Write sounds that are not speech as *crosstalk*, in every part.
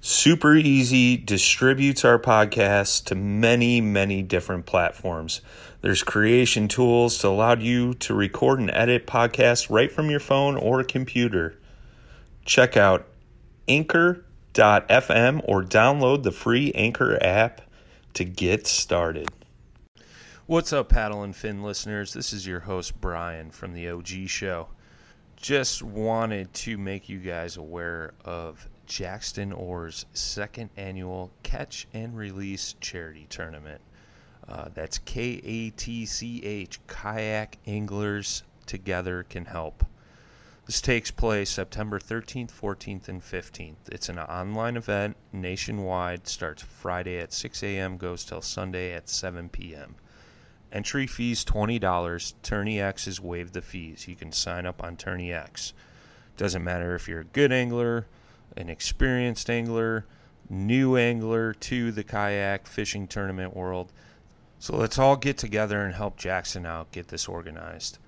Super easy, distributes our podcast to many, many different platforms. There's creation tools to allow you to record and edit podcasts right from your phone or computer. Check out Anchor anchor.fm or download the free Anchor app to get started. What's up, Paddle and Fin listeners? This is your host, Brian from the OG Show. Just wanted to make you guys aware of Jackson Oars' second annual Catch and Release Charity Tournament. Uh, that's K A T C H, Kayak Anglers Together Can Help. This takes place September 13th, 14th, and 15th. It's an online event nationwide, starts Friday at 6 a.m., goes till Sunday at 7 p.m. Entry fees $20. Tourney X has waived the fees. You can sign up on Tourney X. Doesn't matter if you're a good angler, an experienced angler, new angler to the kayak fishing tournament world. So let's all get together and help Jackson out get this organized.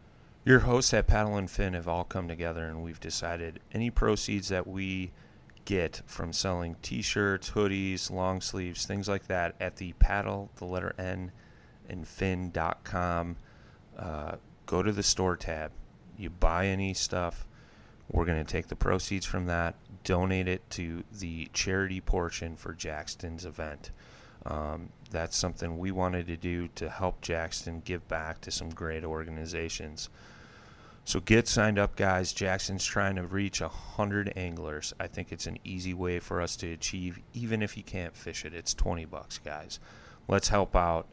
Your hosts at Paddle and Fin have all come together, and we've decided any proceeds that we get from selling T-shirts, hoodies, long sleeves, things like that at the paddle, the letter N, and fin.com. Uh, go to the store tab. You buy any stuff, we're going to take the proceeds from that, donate it to the charity portion for Jackson's event. Um, that's something we wanted to do to help Jackson give back to some great organizations. So get signed up, guys. Jackson's trying to reach 100 anglers. I think it's an easy way for us to achieve, even if you can't fish it. It's 20 bucks, guys. Let's help out.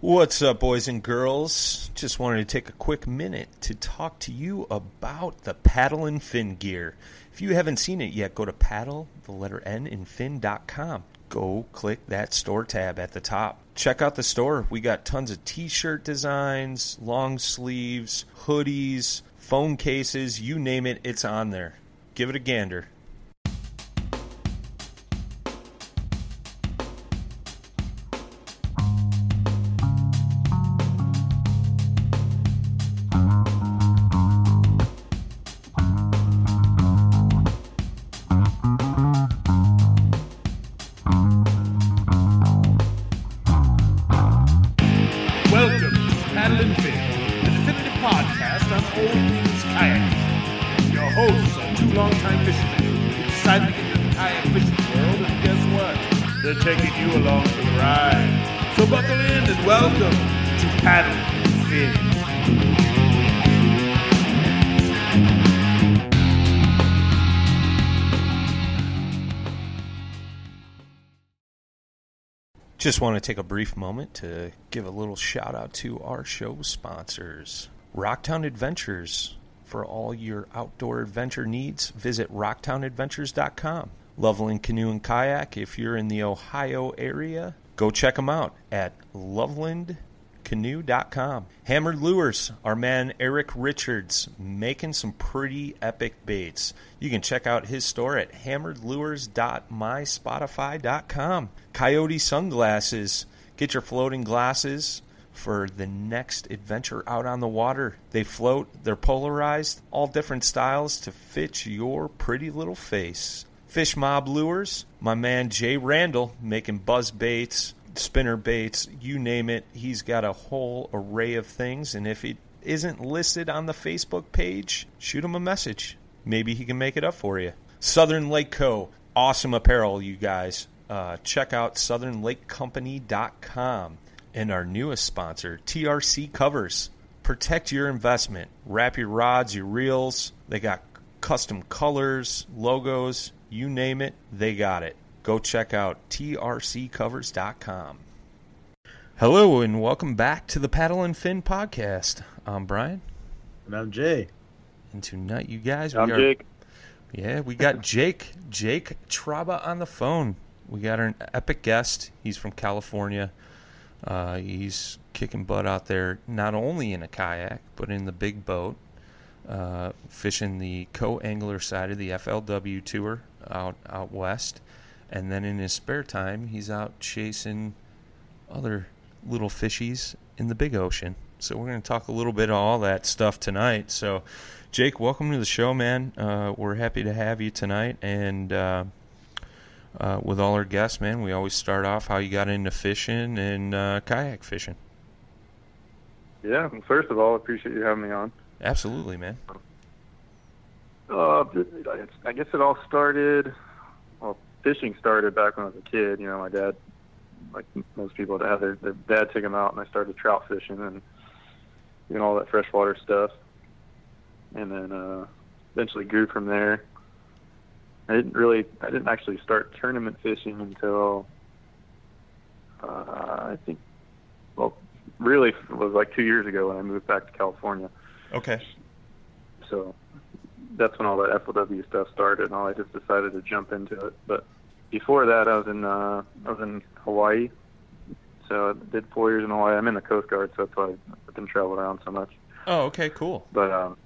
What's up, boys and girls? Just wanted to take a quick minute to talk to you about the paddle and fin gear. If you haven't seen it yet, go to paddle, the letter N, and fin.com. Go click that store tab at the top. Check out the store. We got tons of t shirt designs, long sleeves, hoodies, phone cases, you name it, it's on there. Give it a gander. Just want to take a brief moment to give a little shout out to our show sponsors. Rocktown Adventures. For all your outdoor adventure needs, visit rocktownadventures.com. Loveland Canoe and Kayak, if you're in the Ohio area, go check them out at lovelandcanoe.com. Hammered Lures, our man Eric Richards, making some pretty epic baits. You can check out his store at hammeredlures.myshopify.com. Coyote Sunglasses, get your floating glasses for the next adventure out on the water. They float, they're polarized, all different styles to fit your pretty little face. Fish Mob Lures, my man Jay Randall making buzz baits, spinner baits, you name it. He's got a whole array of things, and if it isn't listed on the Facebook page, shoot him a message. Maybe he can make it up for you. Southern Lake Co. Awesome apparel, you guys. Uh, check out southernlakecompany.com. And our newest sponsor, TRC Covers. Protect your investment. Wrap your rods, your reels. They got custom colors, logos, you name it, they got it. Go check out trccovers.com. Hello, and welcome back to the Paddle and Fin podcast. I'm Brian. And I'm Jay. And tonight, you guys, I'm we are, Jake. Yeah, we got *laughs* Jake, Jake Traba on the phone. We got an epic guest. He's from California. Uh, he's kicking butt out there, not only in a kayak, but in the big boat, uh, fishing the co-angler side of the FLW tour out out west. And then in his spare time, he's out chasing other little fishies in the big ocean. So we're going to talk a little bit of all that stuff tonight. So, Jake, welcome to the show, man. Uh, we're happy to have you tonight, and uh, uh, with all our guests, man, we always start off how you got into fishing and uh, kayak fishing. Yeah, first of all, I appreciate you having me on. Absolutely, man. Uh, I guess it all started. Well, fishing started back when I was a kid. You know, my dad, like most people that have their, their dad took them out, and I started trout fishing and doing all that freshwater stuff. And then uh, eventually grew from there. I didn't really, I didn't actually start tournament fishing until uh, I think, well, really it was like two years ago when I moved back to California. Okay. So that's when all that FLW stuff started, and all I just decided to jump into it. But before that, I was in uh, I was in Hawaii. So I did four years in Hawaii. I'm in the Coast Guard, so that's why I've been traveling around so much. Oh, okay, cool. But um,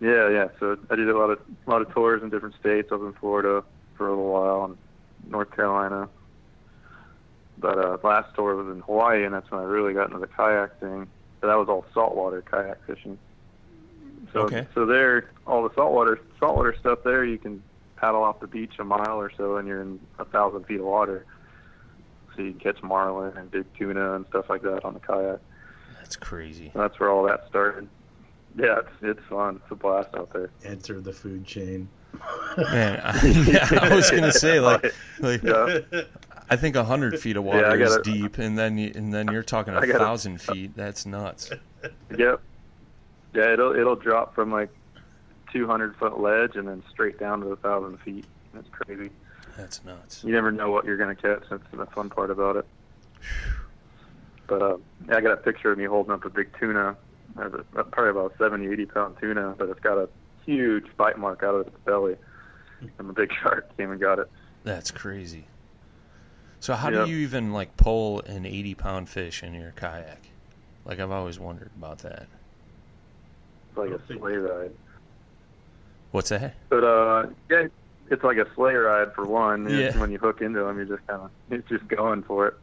yeah, yeah. So I did a lot of a lot of tours in different states. I was in Florida for a little while, and North Carolina. But uh, last tour was in Hawaii, and that's when I really got into the kayak thing. But that was all saltwater kayak fishing. So, Okay. so there, all the saltwater saltwater stuff there, you can paddle off the beach a mile or so, and you're in a thousand feet of water. So you can catch marlin and big tuna and stuff like that on the kayak. That's crazy. And that's where all that started. Yeah, it's it's fun. It's a blast out there. Enter the food chain. Man, I, *laughs* yeah, I was gonna say like, *laughs* like Yeah. I think a hundred feet of water Yeah, is gotta- deep, and then you, and then you're talking a I gotta- thousand feet. That's nuts. Yep. Yeah, it'll it'll drop from like 200 foot ledge and then straight down to a thousand feet. That's crazy. That's nuts. You never know what you're gonna catch. That's the fun part about it. But uh, yeah, I got a picture of me holding up a big tuna. A, probably about 70, 80 pound tuna, but it's got a huge bite mark out of its belly. *laughs* And the big shark came and got it. That's crazy. So how Yep. do you even like pull an eighty pound fish in your kayak? Like I've always wondered about that. Like a sleigh ride. What's that? But uh, yeah, it's like a sleigh ride for one. Yeah. When you hook into them, you're just kind of it's just going for it.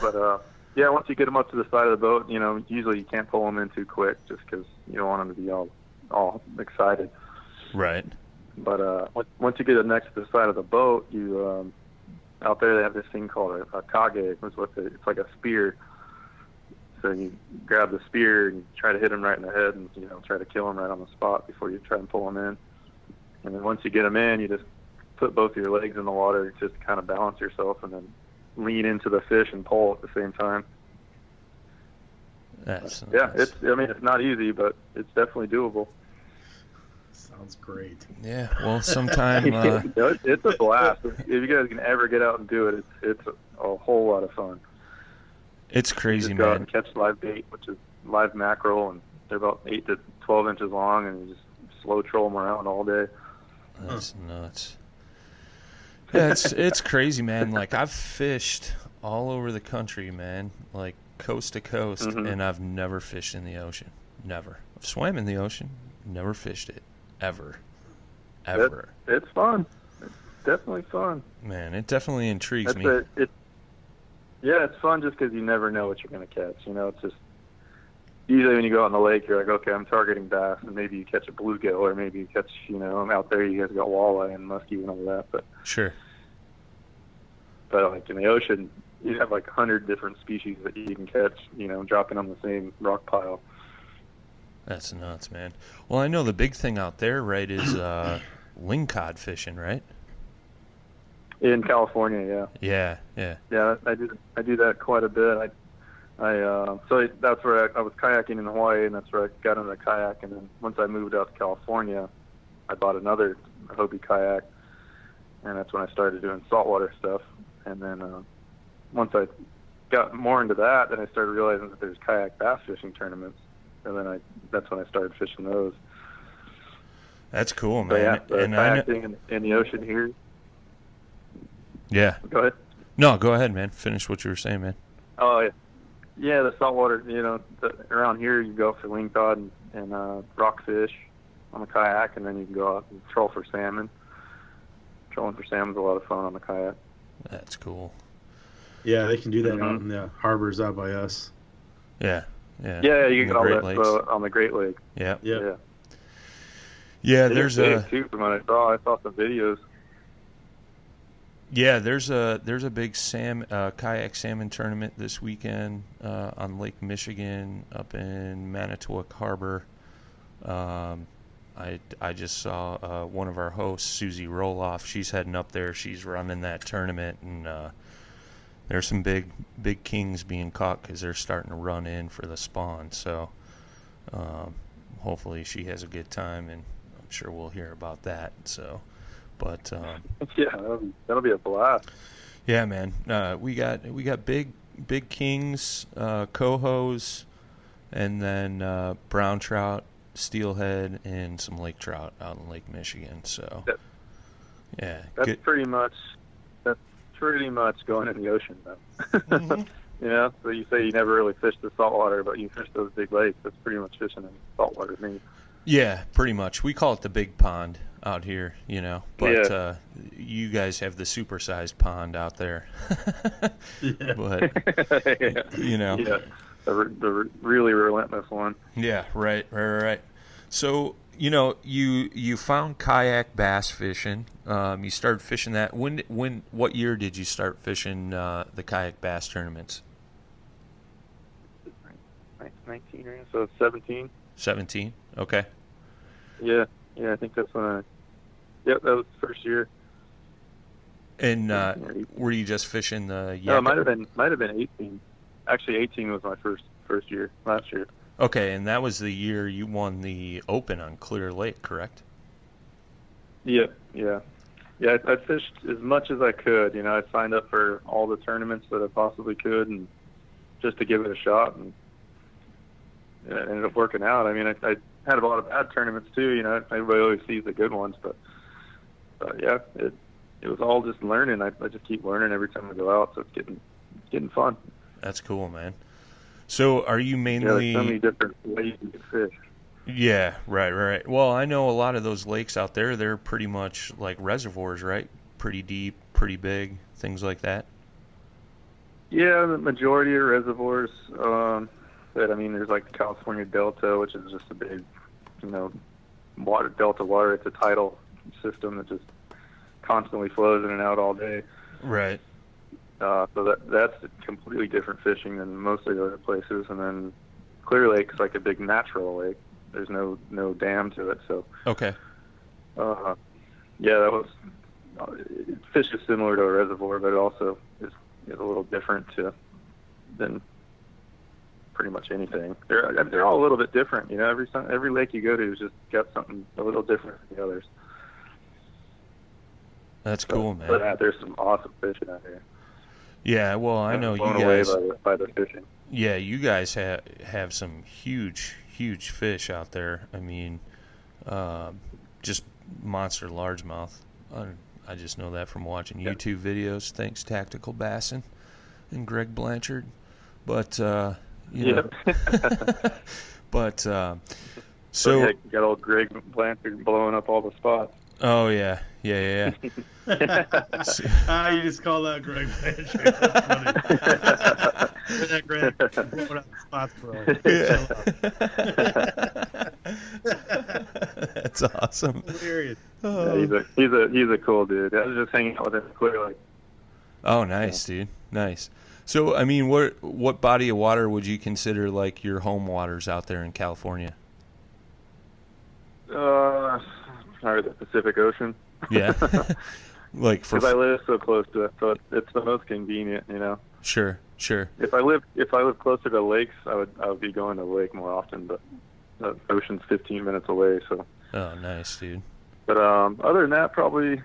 but uh, yeah, once you get them up to the side of the boat, you know, usually you can't pull them in too quick just because you don't want them to be all all excited. Right. But uh, once- you get it next to the side of the boat, you um, out there they have this thing called a, a kage. It's what it's like a spear. So you grab the spear and try to hit him right in the head, and you know try to kill him right on the spot before you try and pull him in. And then once you get him in, you just put both of your legs in the water just to kind of balance yourself, and then lean into the fish and pull at the same time. That's Yeah, that's- it's I mean it's not easy, but it's definitely doable. Sounds great. yeah. Well, sometime *laughs* uh, it's, it's a blast. if you guys can ever get out and do it, it's it's a, a whole lot of fun. It's crazy, Just go out man. and catch live bait, which is live mackerel and they're about eight to twelve inches long, and you just slow troll them around all day. That's nuts. Yeah, it's it's crazy, man. Like I've fished all over the country, man, like coast to coast, Mhm. and I've never fished in the ocean. Never. I've swam in the ocean, never fished it, ever, ever. It's fun. It's definitely fun. Man, it definitely intrigues That's me. it. it. Yeah, it's fun just because you never know what you're going to catch. You know, it's just usually when you go out on the lake, you're like, okay, I'm targeting bass, and maybe you catch a bluegill, or maybe you catch, you know, I'm out there, you guys got walleye and muskie and all that. But Sure. but like in the ocean, you have like a hundred different species that you can catch. You know, dropping on the same rock pile. That's nuts, man. Well, I know the big thing out there, right, is uh, *clears throat* lingcod fishing, right? In California, yeah. Yeah, yeah. Yeah, I do. I do that quite a bit. I, I uh, so that's where I, I was kayaking in Hawaii, and that's where I got into the kayak. And then once I moved out to California, I bought another Hobie kayak, and that's when I started doing saltwater stuff. And then uh, once I got more into that, then I started realizing that there's kayak bass fishing tournaments, and then I that's when I started fishing those. That's cool, man. But yeah, the and I kn- kayaking in, in the ocean here. Yeah. Go ahead. No, go ahead, man. Finish what you were saying, man. Oh yeah, yeah. The saltwater, you know, the, around here you go for lingcod and, and uh, rockfish on the kayak, and then you can go out and troll for salmon. Trolling for salmon's a lot of fun on the kayak. That's cool. Yeah, they can do that out Mhm. in the harbors out by us. Yeah, yeah. Yeah, you can the get all Great that Lakes. on the Great Lake. Yeah, Yeah. Yeah, yeah. There's a big, too from what I saw. I saw some videos. Yeah. There's a there's a big sam uh, kayak salmon tournament this weekend uh, on Lake Michigan up in Manitowoc Harbor. Um, I I just saw uh, one of our hosts, Susie Roloff. She's heading up there. She's running that tournament, and uh, there's some big big kings being caught because they're starting to run in for the spawn. So um, hopefully she has a good time, and I'm sure we'll hear about that. So, but um, *laughs* Yeah, that'll be, that'll be a blast. yeah, man, uh, we got we got big big kings, uh, cohos, and then uh, brown trout, steelhead, and some lake trout out in Lake Michigan. So That- yeah, That's good. pretty much that's pretty much going in the ocean though. Mhm. *laughs* you know, so you say you never really fish the saltwater, but you fish those big lakes. That's pretty much fishing in saltwater to me. Yeah, pretty much. We call it the big pond out here, you know. But Yeah. uh, you guys have the supersized pond out there. *laughs* Yeah. but *laughs* yeah. you know, Yeah, the, re- the re- really relentless one. Yeah, right, right, right. So you know, you you found kayak bass fishing. Um, you started fishing that. When when what year did you start fishing uh, the kayak bass tournaments? Nin- Nineteen, or so seventeen. Seventeen. Okay. Yeah, yeah, I think that's when I. Yep, that was the first year. And uh, were you just fishing the? No, it might have been might have been eighteen. Actually, eighteen was my first first year last year. Okay, and that was the year you won the Open on Clear Lake, correct? Yeah, yeah, yeah. I, I fished as much as I could. You know, I signed up for all the tournaments that I possibly could, and just to give it a shot, and it ended up working out. I mean, I, I had a lot of bad tournaments too. You know, everybody always sees the good ones, but but yeah, it it was all just learning. I, I just keep learning every time I go out, so it's getting it's getting fun. That's cool, man. So, are you mainly? there's so many different ways you can fish. Yeah, right, right. Well, I know a lot of those lakes out there, they're pretty much like reservoirs, right? Pretty deep, pretty big, things like that. Yeah, the majority are reservoirs. Um, but I mean, there's like the California Delta, which is just a big, you know, water delta water. It's a tidal system that just constantly flows in and out all day. Right. Uh, so that that's completely different fishing than most of the other places. And then Clear Lake's like a big natural lake. There's no no dam to it, so Okay. uh, yeah, that was uh, fish is similar to a reservoir, but it also is, is a little different to than pretty much anything. They're they're all a little bit different, you know. Every every lake you go to is just got something a little different than the others. That's cool, But man. uh, there's some awesome fishing out there. Yeah, well, I know you guys. by the, by the fishing. Yeah, you guys have have some huge, huge fish out there. I mean, uh, just monster largemouth. I, I just know that from watching Yeah. YouTube videos. Thanks, Tactical Bassin and Greg Blanchard. But uh, you know, *laughs* but uh, So *laughs* so yeah, you got old Greg Blanchard blowing up all the spots. oh yeah, yeah, yeah. yeah. *laughs* ah, you just call out Greg Blanchard. That's funny. Look that Greg blowing up spots, bro. That's awesome. Hilarious. Yeah, he's a he's a he's a cool dude. I was just hanging out with him clearly. Oh, nice, dude. Nice. So, I mean, what what body of water would you consider like your home waters out there in California? Uh, sorry, the Pacific Ocean. Yeah. *laughs* like for Because I live so close to it, so it's, it's the most convenient. You know, sure, sure. if I live if I live closer to lakes, I would I would be going to the lake more often. But the ocean's 15 minutes away, so. Oh, nice, dude. But um, other than that, probably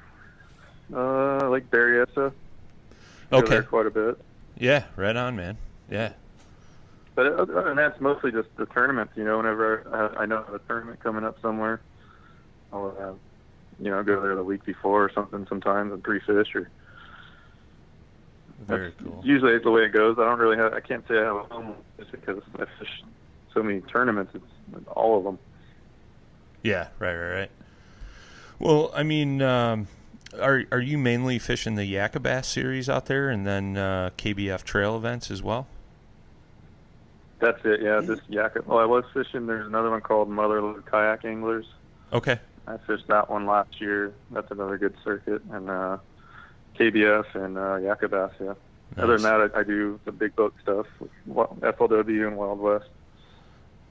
uh, like Berryessa. Okay. quite a bit. Yeah, right on, man. Yeah. But other than that, it's mostly just the tournaments. You know, whenever I, I know of a tournament coming up somewhere, I'll uh, you know go there the week before or something sometimes and pre-fish or. Very That's cool. Usually it's the way it goes. I don't really have. I can't say I have a home just because I fish so many tournaments. It's all of them. Yeah, right, right, right. Well, I mean, um, are are you mainly fishing the Yakabass series out there, and then uh, KBF trail events as well? That's it. Yeah, this yak. Well, I was fishing. There's another one called Motherlode Kayak Anglers. Okay. I fished that one last year. That's another good circuit. And uh, KBF and uh, Yakabass, yeah. Other than that, I, I do the big boat stuff FLW and Wild West.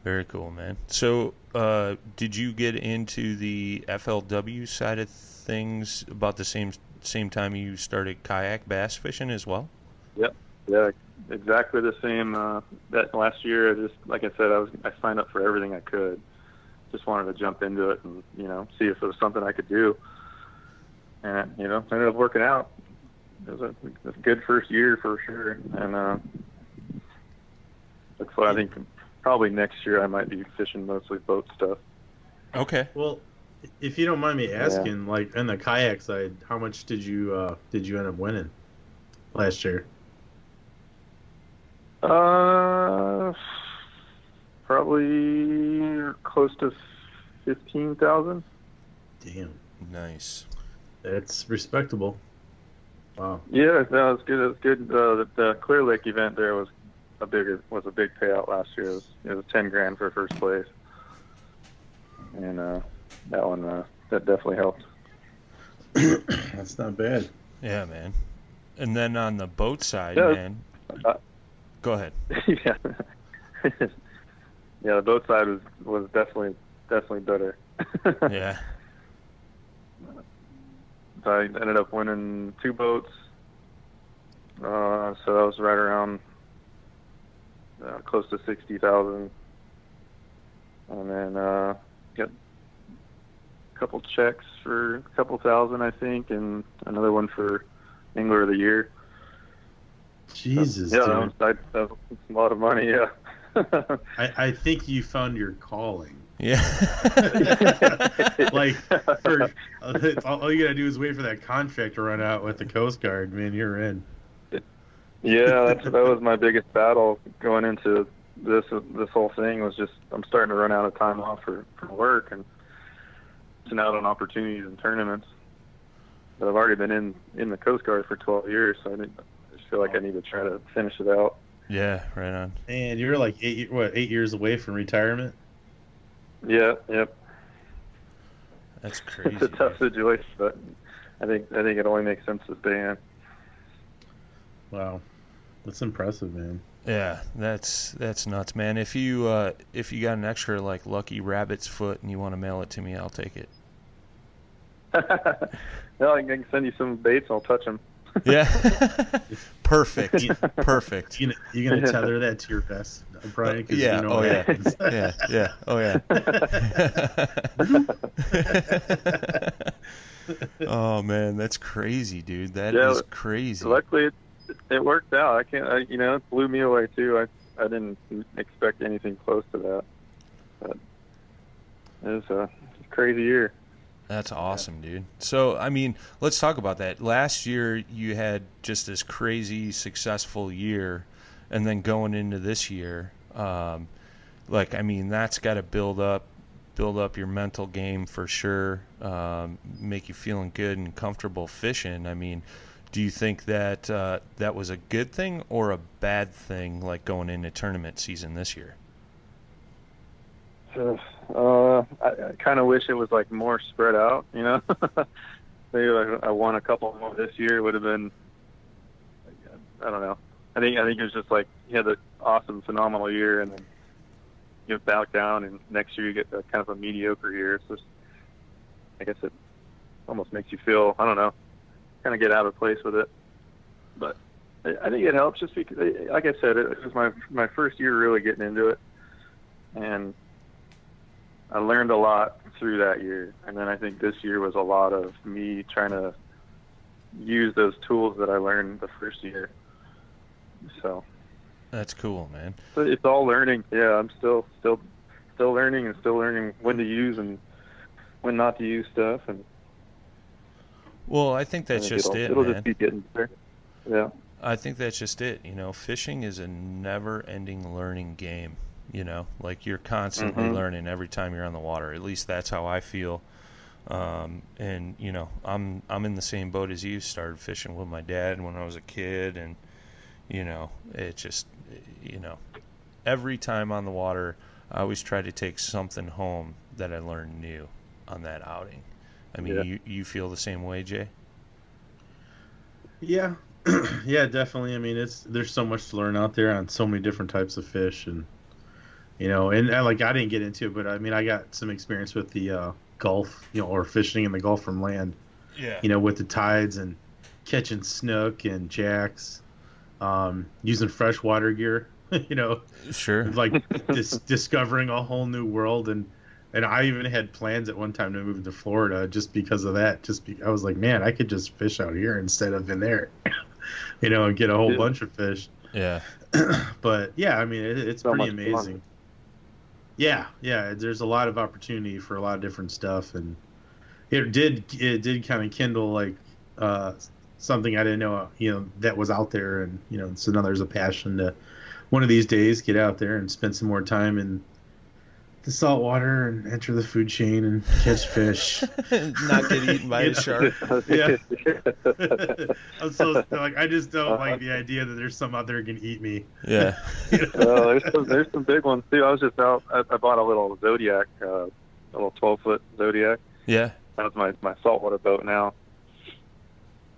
Very cool, man. So, uh, did you get into the FLW side of things about the same same time you started kayak bass fishing as well? Yep. Yeah, exactly the same. Uh, that last year, I just like I said, I was I signed up for everything I could. Just wanted to jump into it and you know see if it was something I could do. And you know, ended up working out. It was a, a good first year for sure. And uh, looks like I think probably next year I might be fishing mostly boat stuff. Okay. Well, if you don't mind me asking, like on the kayak side, how much did you uh, did you end up winning last year? Uh, probably close to fifteen thousand. Damn, Nice. that's respectable. Wow. Yeah, no, it's good. It's good. Uh, the, the Clear Lake event there was a bigger was a big payout last year. It was, it was ten grand for first place, and uh, that one uh, that definitely helped. *clears throat* That's not bad. Yeah, man. And then on the boat side, Yeah. man. Uh, Go ahead. *laughs* yeah, *laughs* yeah. The boat side was was definitely definitely better. *laughs* Yeah. So I ended up winning two boats. Uh, so that was right around uh, close to sixty thousand, and then uh, got a couple checks for a couple thousand, I think, and another one for Angler of the Year. Jesus, yeah, dude. that was, I, that was a lot of money. Yeah. *laughs* I, I think you found your calling. Yeah. *laughs* Like, *laughs* for, all you gotta do is wait for that contract to run out with the Coast Guard. Man, you're in. Yeah, that's, that was my biggest battle going into this. This whole thing was just I'm starting to run out of time off for from work and missing out on opportunities and tournaments. But I've already been in in the Coast Guard for 12 years, so I, need, I just feel like I need to try to finish it out. yeah, right on. And you're like eight, what, eight years away from retirement? Yeah, yep. That's crazy. *laughs* It's a tough situation, but I think I think it only makes sense to stay in. Wow, that's impressive, man. Yeah, that's that's nuts, man. If you uh, if you got an extra like lucky rabbit's foot and you want to mail it to me, I'll take it. *laughs* no, I can send you some baits. I'll touch them. Yeah. *laughs* Perfect. Perfect. You gonna, you gonna *laughs* tether that to your vest, Brian? 'Cause Yeah, You know oh, yeah. Yeah. Yeah. Oh yeah. oh man, that's crazy, dude. That is Yeah, crazy. Luckily, *laughs* it, worked out. I can't. I, you know, it blew me away too. I I didn't expect anything close to that. it was a crazy year. That's awesome, dude. So, I mean, let's talk about that. Last year, you had just this crazy successful year, and then going into this year, um, like, I mean, that's got to build up, build up your mental game for sure, um, make you feeling good and comfortable fishing. I mean, do you think that uh, that was a good thing or a bad thing, like going into tournament season this year? Uh, I, I kind of wish it was like more spread out, you know. *laughs* Maybe like I won a couple more this year it would have been. I don't know. I think I think it was just like you had an awesome, phenomenal year, and then you back down, and next year you get a, kind of a mediocre year. Just, I guess it almost makes you feel I don't know, kind of get out of place with it. But I I think it helps just because, like I said, it was my my first year really getting into it, and I learned a lot through that year, and then I think this year was a lot of me trying to use those tools that I learned the first year. So That's cool, man. it's all learning. Yeah, I'm still still still learning and still learning when to use and when not to use stuff, and Well, I think that's I think just it'll, it, it'll man. just keep getting. Yeah. I think that's just it. You know, fishing is a never-ending learning game. You know, like you're constantly Mhm. learning every time you're on the water. At least that's how I feel. Um, and you know, I'm I'm in the same boat as you. Started fishing with my dad when I was a kid, and you know, it just you know, every time on the water, I always try to take something home that I learned new on that outing. I mean, Yeah. you you feel the same way, Jay? Yeah, *clears throat* yeah, definitely. I mean, it's there's so much to learn out there on so many different types of fish, and you know, and, and like I didn't get into it, but I mean, I got some experience with the uh, Gulf, you know, or fishing in the Gulf from land. Yeah. You know, with the tides and catching snook and jacks, um, using freshwater gear. *laughs* you know, Sure. like *laughs* dis- discovering a whole new world and and I even had plans at one time to move to Florida just because of that. Just be, I was like, man, I could just fish out here instead of in there, *laughs* you know, and get a whole Yeah. bunch of fish. Yeah. *clears throat* but yeah, I mean, it, it's So pretty much fun. amazing. Yeah, yeah, there's a lot of opportunity for a lot of different stuff, and it did it did kind of kindle like uh, something I didn't know, you know, that was out there, and you know, so now there's a passion to one of these days get out there and spend some more time in the salt water and enter the food chain and catch fish. *laughs* Not get eaten by a shark. *laughs* Yeah. *laughs* I'm so like I just don't like the idea that there's some out there can eat me. Yeah. well, there's some, there's some big ones too. I was just out. I, I bought a little Zodiac, uh, a little 12 foot Zodiac. Yeah. That's my my saltwater boat now.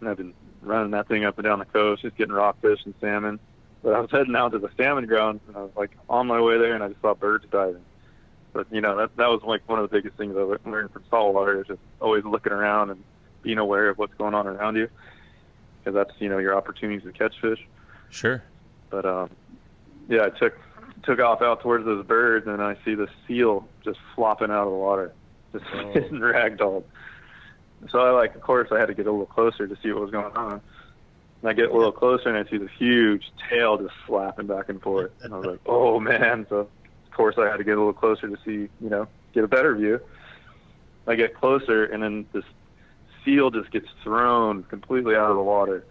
And I've been running that thing up and down the coast, just getting rockfish and salmon. But I was heading out to the salmon ground, and I was like on my way there, and I just saw birds diving. But you know that that was like one of the biggest things I learned from saltwater is just always looking around and being aware of what's going on around you, because that's you know your opportunities to catch fish. Sure. But um, yeah, I took took off out towards those birds, and I see the seal just flopping out of the water, just Oh. *laughs* getting ragdolled. So I like, of course, I had to get a little closer to see what was going on. And I get a little closer, and I see this huge tail just flapping back and forth. And I was like, oh man! So of course I had to get a little closer to see, you know, get a better view. I get closer, and then this seal just gets thrown completely out of the water.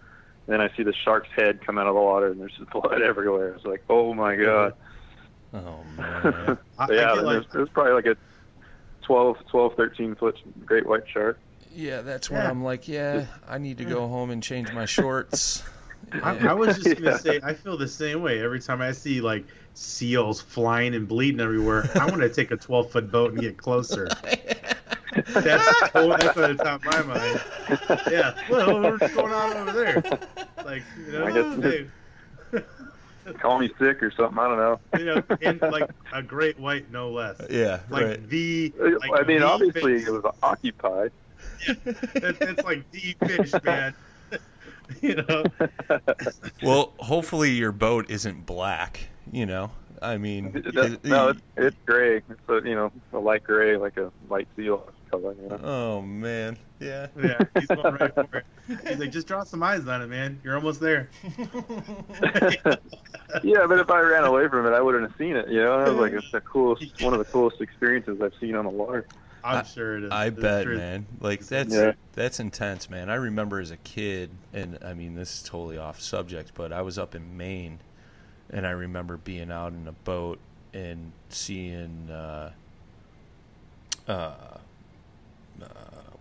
And Then I see the shark's head come out of the water, and there's just *laughs* blood everywhere. It's like, oh my god! Oh man. *laughs* I, yeah, I get like, there's, there's probably like a 12, 12, 13 foot great white shark. Yeah, that's when Yeah. I'm like, yeah, I need to go home and change my shorts. *laughs* I, I was just gonna Yeah. say, I feel the same way every time I see like seals flying and bleeding everywhere. I want to take a 12 foot boat and get closer. *laughs* That's oh, that's what it's on my mind. Yeah, well, what's going on over there? Like, you know, I guess- hey, Call me sick or something. I don't know. *laughs* you know, and like a great white, no less. yeah, Like right. the, uh, like I mean, the obviously fish. it was occupied. It's, it's like the fish, man. *laughs* you know, Well, hopefully your boat isn't black. You know, I mean, That- no, it's, it's gray. It's a, you know a light gray, like a light seal color. You know? oh man, yeah. yeah, he's going right for it. *laughs* He's like, just draw some eyes on it, man. You're almost there. *laughs* yeah, but if I ran away from it, I wouldn't have seen it. You know, I was like, it's the coolest, *laughs* one of the coolest experiences I've seen on the water. I'm I- sure it is. I It's bet, sure- man. Like that's Yeah. that's intense, man. I remember as a kid, and I mean this is totally off subject, but I was up in Maine, and I remember being out in a boat and seeing uh, uh, uh,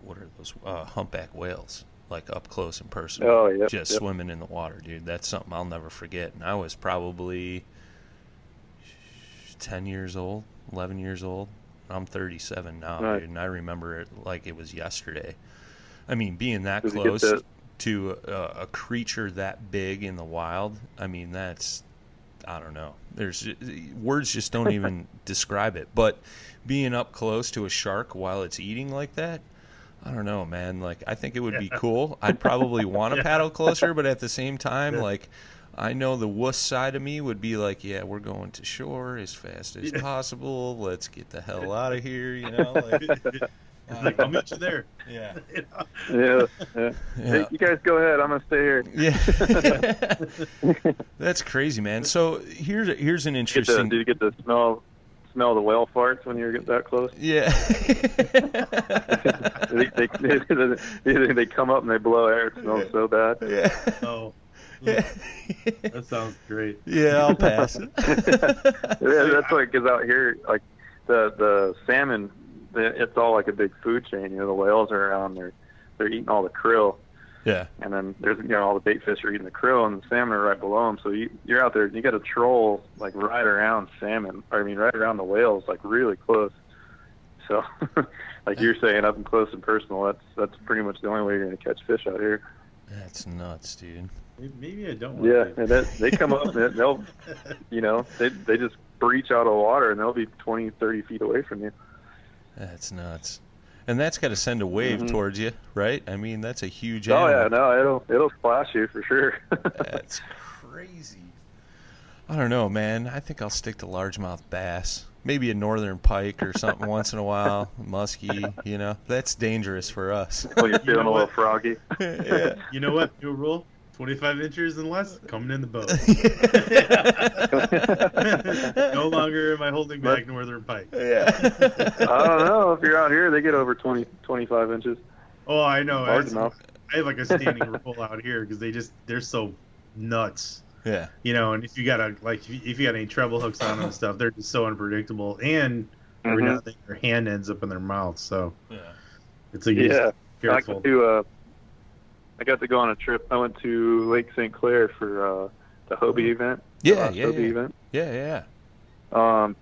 what are those uh, humpback whales like up close and personal, Oh, yep, just yep. swimming in the water, dude. That's something I'll never forget. And I was probably ten years old, eleven years old. I'm 37 now, Right. dude, and I remember it like it was yesterday. I mean, being that get close that- to a, a creature that big in the wild, I mean, that's I don't know. There's words just don't *laughs* even describe it. But being up close to a shark while it's eating like that, I don't know, man. Like I think it would be cool. I'd probably *laughs* want to paddle closer, *laughs* but at the same time, like I know the wuss side of me would be like, yeah, we're going to shore as fast as possible. Let's get the hell out of here, you know? Like, like, I'll meet you there. *laughs* yeah. *laughs* You know? Yeah, yeah. Yeah. *laughs* Hey, you guys go ahead. I'm gonna stay here. Yeah, that's crazy, man. So here's here's an interesting. do you get to smell smell the whale farts when you get that close? Yeah. they, they, they, they come up and they blow air. It smells so bad. yeah. Oh, that sounds great. Yeah, I'll pass it. yeah, that's like because out here, like the the salmon, the, it's all like a big food chain. You know, the whales are around. They're they're eating all the krill, Yeah. and then there's you know all the bait fish are eating the krill, and the salmon are right below them. So you you're out there, and you got to troll like right around salmon. Or, I mean, right around the whales, like really close. So, *laughs* like you're saying, up and close and personal. That's that's pretty much the only way you're gonna catch fish out here. That's nuts, dude. Maybe- Maybe I don't. Want Yeah, to. and that, they come up and they'll, *laughs* you know, they they just breach out of water and they'll be 20, 30 feet away from you. That's nuts. And that's got to send a wave Mhm. towards you, right? I mean, that's a huge Oh yeah, no, it'll it'll splash you for sure. *laughs* That's crazy. I don't know, man. I think I'll stick to largemouth bass. Maybe a northern pike or something once in a while. *laughs* Muskie, you know. That's dangerous for us. when you're *laughs* You feeling know a little what? froggy. yeah. You know what? New rule: twenty-five inches and less coming in the boat. *laughs* no longer am I holding back northern pike. Yeah. I don't know if you're out here, they get over 20, 25 inches. Oh, I know. I, enough. I have like a standing rule out here because they just they're so nuts. yeah. You know, and if you got a like if you, got any treble hooks on them and stuff, they're just so unpredictable. And every Mhm. now and then their hand ends up in their mouth, so Yeah. it's like Yeah, I careful. got to uh, I got to go on a trip. I went to Lake St. Clair for uh, the Hobie event. Yeah, yeah, Hobie yeah. event. Yeah, yeah. Um,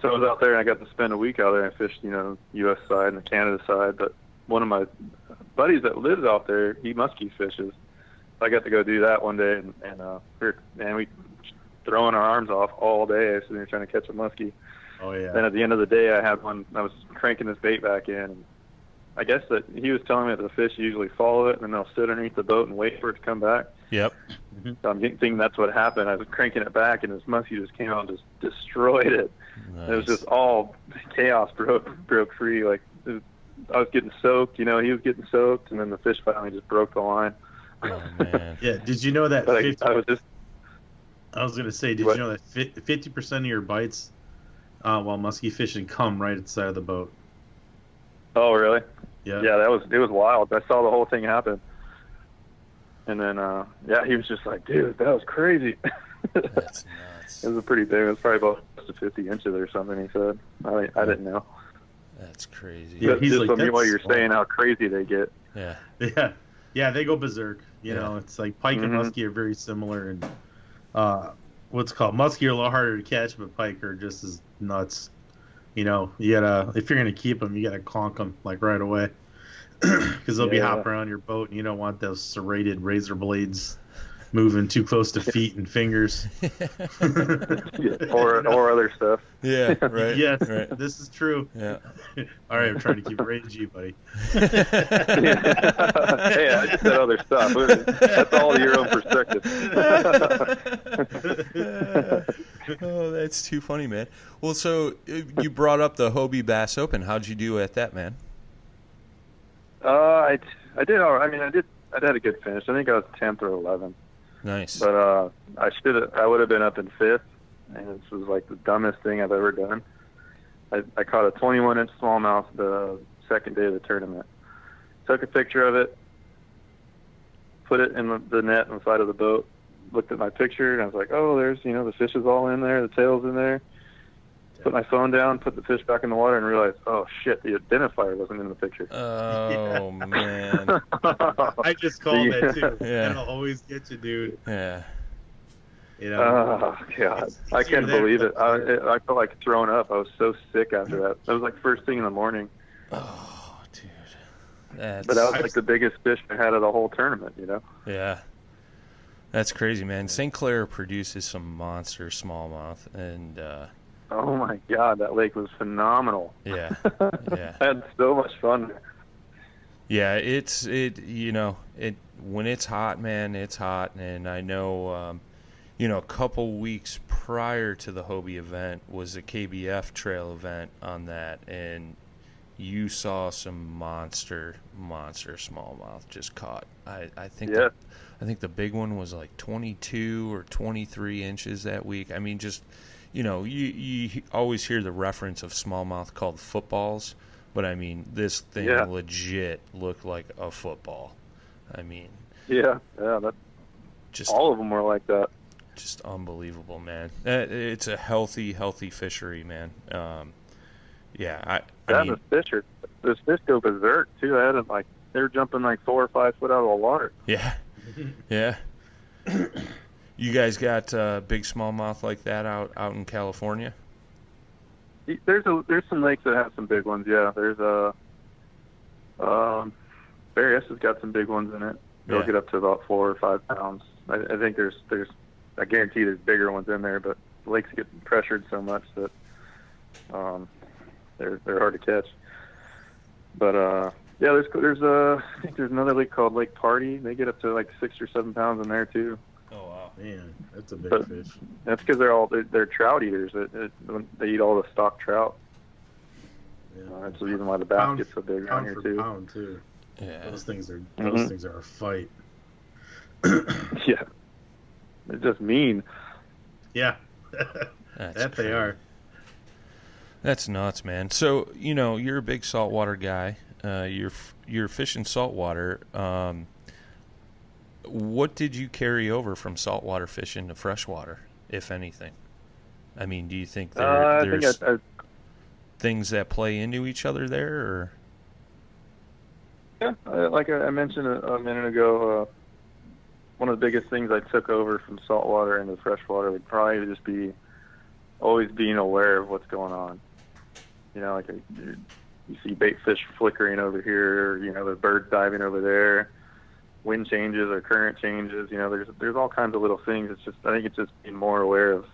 so I was out there and I got to spend a week out there. I fished, you know, U.S. side and the Canada side. But one of my buddies that lives out there, he muskie fishes. So I got to go do that one day, and, and uh, we were, and we throwing our arms off all day, sitting there trying to catch a muskie. Oh yeah. Then at the end of the day, I had one. I was cranking this bait back in. And I guess that he was telling me that the fish usually follow it, and then they'll sit underneath the boat and wait for it to come back. Yep. So I'm getting, thinking that's what happened. I was cranking it back, and this muskie just came out and just destroyed it. Nice. It was just all chaos broke broke free. Like was, I was getting soaked, you know, he was getting soaked, and then the fish finally just broke the line. Oh man. *laughs* yeah. Did you know that? 50, I, I was just I was gonna say, did What? you know that fifty percent of your bites uh, while muskie fishing come right at the side of the boat? oh really? Yeah. Yeah, that was it was wild. I saw the whole thing happen. And then uh yeah, he was just like, dude, that was crazy. it *laughs* That's nuts. was a pretty big. It was probably about to 50 inches or something. He said. I I didn't know. That's crazy. Yeah, he's just like, from you while "That's you're small." saying how crazy they get. Yeah. Yeah, yeah, they go berserk. You Yeah. know, it's like pike and Mhm. muskie are very similar, and uh, what's called muskie are a lot harder to catch, but pike are just as nuts. You know, you gotta if you're gonna keep them, you gotta conk them like right away, *clears throat* because they'll be hopping around your boat, and you don't want those serrated razor blades moving too close to feet and fingers. *laughs* or *laughs* or other stuff. yeah. Right. *laughs* yes, Right. this is true. Yeah. All right, I'm trying to keep it rated G, buddy. hey, I just said other stuff. That's all your own perspective. *laughs* oh, that's too funny, man. Well, so uh, you brought up the Hobie Bass Open. How'd you do at that, man? Uh, I I did all right. I mean, I did I had a good finish. I think I was tenth or eleventh. Nice. But uh, I should have. I would have been up in fifth, and this was like the dumbest thing I've ever done. I, I caught a 21 inch smallmouth the second day of the tournament. Took a picture of it, put it in the, the net on the side of the boat. Looked at my picture and I was like, "Oh, there's you know the fish is all in there, the tail's in there." Put my phone down, put the fish back in the water, and realized, "Oh shit, the identifier wasn't in the picture." *laughs* oh *laughs* man. I just called Yeah. that too. Yeah. That'll always get you, dude. Yeah. You know. Oh god, It's- I it's can't believe it. I, it. I felt like throwing up. I was so sick after that. That was like first thing in the morning. Oh, dude. That's But that was like the biggest fish I had of the whole tournament. You know. yeah. That's crazy, man. St. Clair produces some monster smallmouth, and uh, Oh my god, that lake was phenomenal. yeah, *laughs* yeah. I had so much fun. Yeah, it's it. You know, it when it's hot, man. It's hot, and I know. Um, you know, a couple weeks prior to the Hobie event was a KBF trail event on that, and you saw some monster, monster smallmouth just caught. I I think. Yeah. The, I think the big one was like 22 or 23 inches that week. I mean, just you know, you you always hear the reference of smallmouth called footballs, but I mean, this thing Yeah. legit looked like a football. I mean, Yeah, yeah. That just all of them were like that. just unbelievable, man. Uh, It's a healthy, healthy fishery, man. Um, yeah, I, I Yeah, mean, the fish are those fish go berserk too. I had them like they're jumping like four or five foot out of the water. yeah, *laughs* yeah. you guys got uh, big smallmouth like that out out in California? There's a there's some lakes that have some big ones. Yeah, there's a um, Berryessa has got some big ones in it. They'll Yeah. get up to about four or five pounds. I, I think there's there's I guarantee there's bigger ones in there, but the lakes get pressured so much that um, they're they're hard to catch. But uh, yeah, there's there's a I think there's another lake called Lake Pardee. They get up to like six or seven pounds in there too. Oh wow. Man, that's a big But- fish. That's because they're all they're, they're trout eaters. It, it, they eat all the stock trout. Yeah. Uh, that's the reason why the bass Pound- gets so big around here too. pound too. Yeah. Those things are Mhm. those things are a fight. *laughs* *coughs* Yeah, they're just mean. Yeah, That's *laughs* that they are. That's nuts, man. So you know you're a big saltwater guy. Uh, you're f- you're fishing saltwater. Um, what did you carry over from saltwater fishing to freshwater, if anything? I mean, do you think there, Uh, I think there's I, I, things that play into each other there, or yeah, like I mentioned a, minute ago, uh, one of the biggest things I took over from saltwater into freshwater would probably just be always being aware of what's going on. You know, like you, see bait fish flickering over here, you know, the birds diving over there, wind changes or current changes. You know, there's there's all kinds of little things. It's just I think it's just being more aware of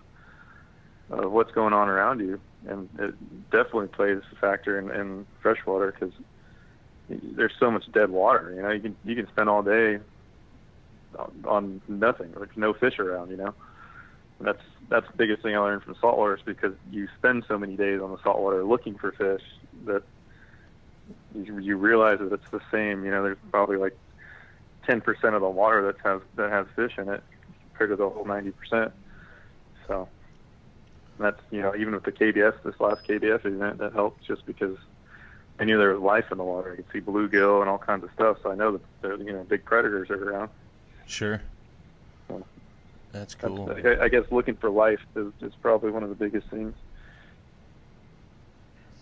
of what's going on around you, and it definitely plays a factor in, in freshwater because there's so much dead water. You know, you can you can spend all day on, on nothing, like no fish around. You know, and that's that's the biggest thing I learned from saltwater is because you spend so many days on the saltwater looking for fish that you, you realize that it's the same. You know, there's probably like 10% of the water that has that has fish in it compared to the whole 90%. So that's you know even with the KBF this last KBF event that helped just because I knew there was life in the water. I could see bluegill and all kinds of stuff, so I know that there you know big predators are around. sure? Well, That's That's, cool. I, I guess looking for life is, is probably one of the biggest things.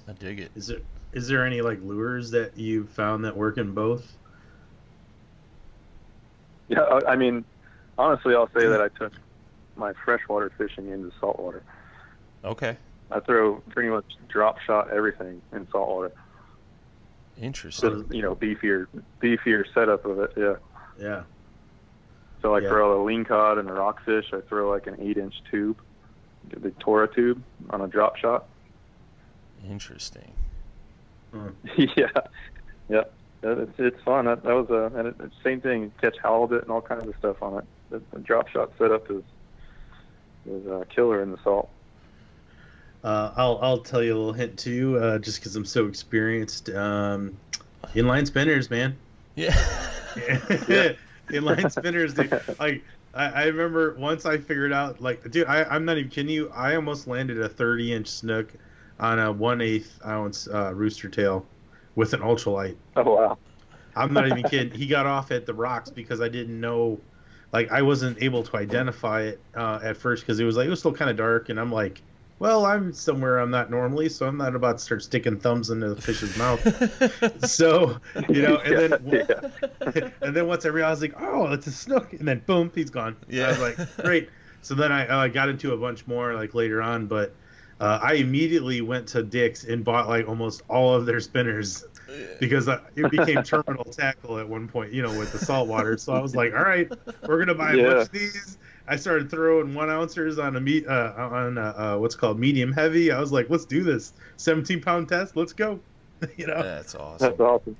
I dig it. Is there is there any like lures that you found that work in both? Yeah, I, I mean, honestly, I'll say mm-hmm. that I took my freshwater fishing into saltwater. Okay, I throw pretty much drop shot everything in saltwater. interesting. Just you know, beefier, beefier setup of it. Yeah. Yeah. So like Yeah. for all the lingcod and the rockfish, I throw like an eight-inch tube, the big Tora tube on a drop shot. Interesting. *laughs* yeah, yeah, it's it's fun. That, that was a and it, same thing. Catch halibut and all kinds of stuff on it. The, the drop shot setup is is a killer in the salt. Uh, I'll I'll tell you a little hint too, uh, just because I'm so experienced. Um, inline spinners, man. Yeah. *laughs* inline spinners, dude. *laughs* Like I, I remember once I figured out, like, dude, I, I'm not even kidding you. I almost landed a 30 inch snook on a one eighth ounce uh, rooster tail with an ultralight. Oh wow. I'm not even kidding. He got off at the rocks because I didn't know, like, I wasn't able to identify it uh, at first because it was like it was still kind of dark, and I'm like, well, I'm somewhere I'm not normally, so I'm not about to start sticking thumbs into the fish's mouth. *laughs* so, you know, and then *laughs* yeah. *laughs* and then once I realized, like, oh, it's a snook, and then boom, he's gone. Yeah. I was like, great. So then I uh, got into a bunch more like later on, but uh, I immediately went to Dick's and bought like almost all of their spinners because uh, it became *laughs* terminal tackle at one point, you know, with the saltwater. So I was like, all right, we're gonna buy a bunch of these. I started throwing one ouncers on a meat uh, on uh, uh, what's called medium heavy. I was like, let's do this, 17 pound test, let's go. *laughs* you know, That's awesome. That's awesome.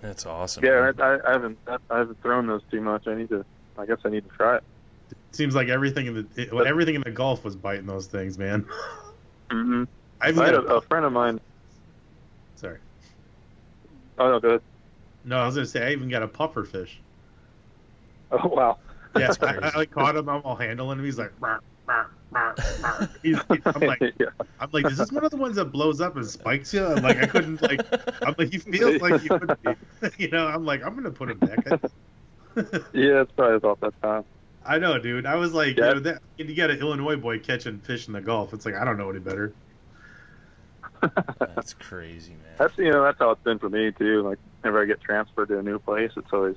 That's awesome. Yeah. I, I haven't I haven't thrown those too much. I need to. I guess I need to try it. Seems like everything in the it, everything in the Gulf was biting those things, man. Mm-hmm. I I had a, a friend of mine. sorry. Oh no, go ahead. No, I was gonna say I even got a puffer fish. Oh wow. Yeah, I. *laughs* I like caught him. I'm all handling him. He's like. He's, he- I'm like, *laughs* yeah. I'm like, is this one of the ones that blows up and spikes you? I'm like, I couldn't like. I'm like, he feels *laughs* like he would be. You know, I'm like, I'm gonna put him back. Yeah, it's probably about that time. I know, dude. I was like, Yeah. you know, that you got an Illinois boy catching fish in the Gulf. It's like I don't know any better. That's *laughs* crazy, man. That's you know that's how it's been for me too. Like whenever I get transferred to a new place, it's always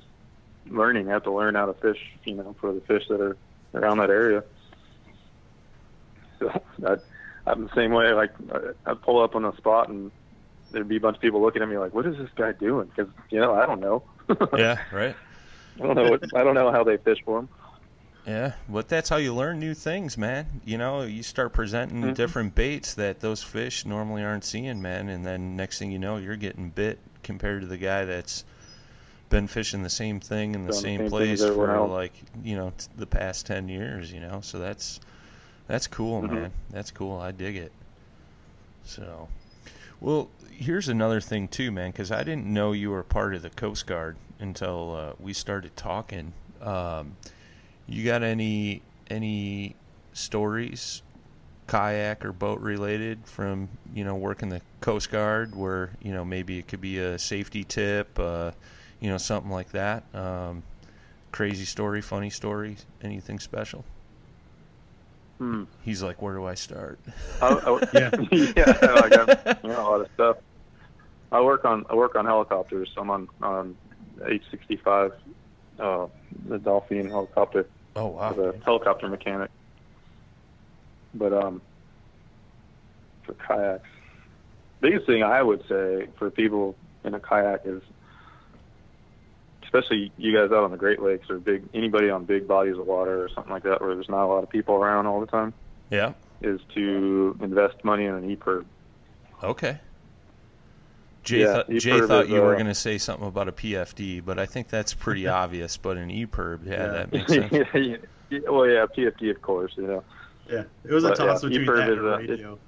learning. I have to learn how to fish. You know, for the fish that are around that area. So *laughs* I, I'm the same way. Like I, I'd pull up on a spot and there'd be a bunch of people looking at me like, "What is this guy doing?" Because you know I don't know. Yeah, *laughs* right. I don't know. What, I don't know how they fish for them. Yeah, but that's how you learn new things, man. You know, you start presenting Mhm. different baits that those fish normally aren't seeing, man, and then next thing you know, you're getting bit compared to the guy that's been fishing the same thing in the Done same same place for like, you know, t- the past 10 years, you know. So that's that's cool, Mhm. man. That's cool. I dig it. So, well, here's another thing too, man, cuz I didn't know you were part of the Coast Guard until uh, we started talking. Um, you got any any stories, kayak or boat related, from you know working the Coast Guard, where you know maybe it could be a safety tip, uh, you know something like that. Um, crazy story, funny story, anything special? Hmm. He's like, where do I start? I, I, *laughs* Yeah. *laughs* yeah, I got you know, a lot of stuff. I work on I work on helicopters. I'm on on H65, uh, the Dolphin helicopter, Oh wow. as a helicopter mechanic. But um, for kayaks, biggest thing I would say for people in a kayak is, especially you guys out on the Great Lakes or big anybody on big bodies of water or something like that, where there's not a lot of people around all the time, Yeah. is to invest money in an EPIRB. Okay. Jay, Yeah, thought Jay thought is, you were uh, going to say something about a PFD, but I think that's pretty *laughs* obvious. But an EPIRB, yeah, that *laughs* makes sense. yeah, yeah, yeah, well, yeah, PFD, of course, you know. Yeah, it was a But, toss yeah, between EPIRB that is, and uh, radio.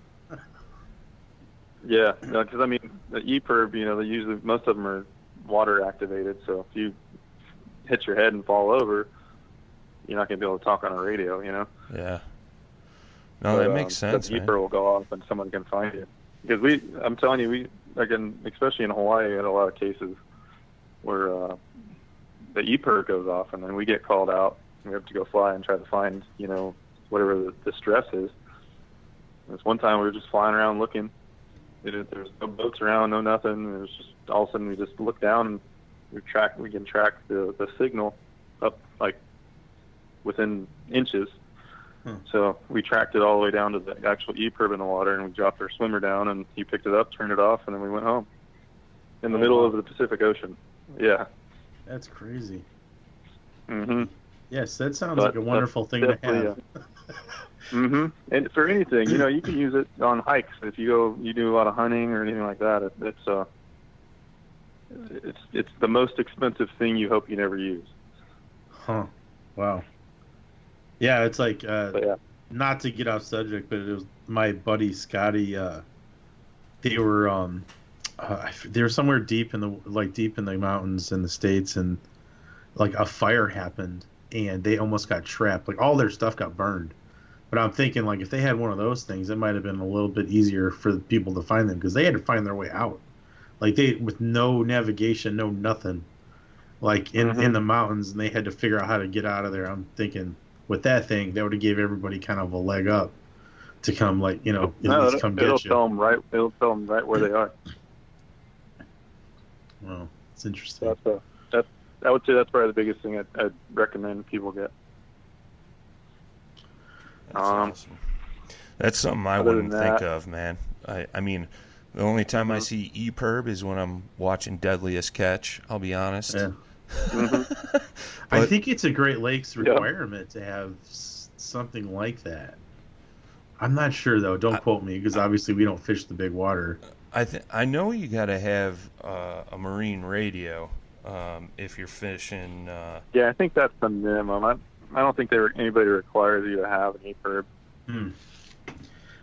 Yeah, because I mean, the EPIRB, you know, they usually most of them are water activated. So if you hit your head and fall over, you're not going to be able to talk on a radio, you know. Yeah. No, But, that makes um, sense, The man. EPIRB will go off and someone can find you. Because we, I'm telling you, we again, especially in Hawaii, we had a lot of cases where uh, the EPIRB goes off, and then we get called out. And we have to go fly and try to find, you know, whatever the, the stress is. This one time we were just flying around looking. There's no boats around, no nothing. It was just all of a sudden we just look down and we track. We can track the the signal up like within inches. Hmm. So we tracked it all the way down to the actual EPIRB in the water, and we dropped our swimmer down, and he picked it up, turned it off, and then we went home in the Oh, middle wow. of the Pacific Ocean. Yeah. That's crazy. Mm-hmm. Yes, that sounds But like a wonderful thing to have. hmm And for anything, you know, you can use it on hikes. If you go, you do a lot of hunting or anything like that. It, it's uh, it's it's the most expensive thing you hope you never use. Huh. Wow. Yeah, it's like uh, yeah, not to get off subject, but it was my buddy Scotty. Uh, they were um, uh, they were somewhere deep in the like deep in the mountains in the states, and like a fire happened, and they almost got trapped. Like all their stuff got burned. But I'm thinking like if they had one of those things, it might have been a little bit easier for people to find them because they had to find their way out. Like they with no navigation, no nothing. Like in Mhm. in the mountains, and they had to figure out how to get out of there. I'm thinking with that thing, that would have gave everybody kind of a leg up to come like you know at No, least it'll, come it'll you. tell them right. It'll tell them right where they are. Well, it's interesting. That's a, that's I would say that's probably the biggest thing I'd, I'd recommend people get. That's Um, awesome. That's something I wouldn't than think that- of, man. I, I mean, the only time I Mhm. see EPIRB is when I'm watching Deadliest Catch. I'll be honest. Yeah. Mhm. *laughs* I think it's a Great Lakes Yeah. requirement to have something like that. I'm not sure though. Don't I- quote me because obviously we don't fish the big water. I th- I know you got to have uh, a marine radio um, if you're fishing. Uh, Yeah, I think that's the minimum. I, I don't think there anybody requires you to have an EPIRB. Hmm.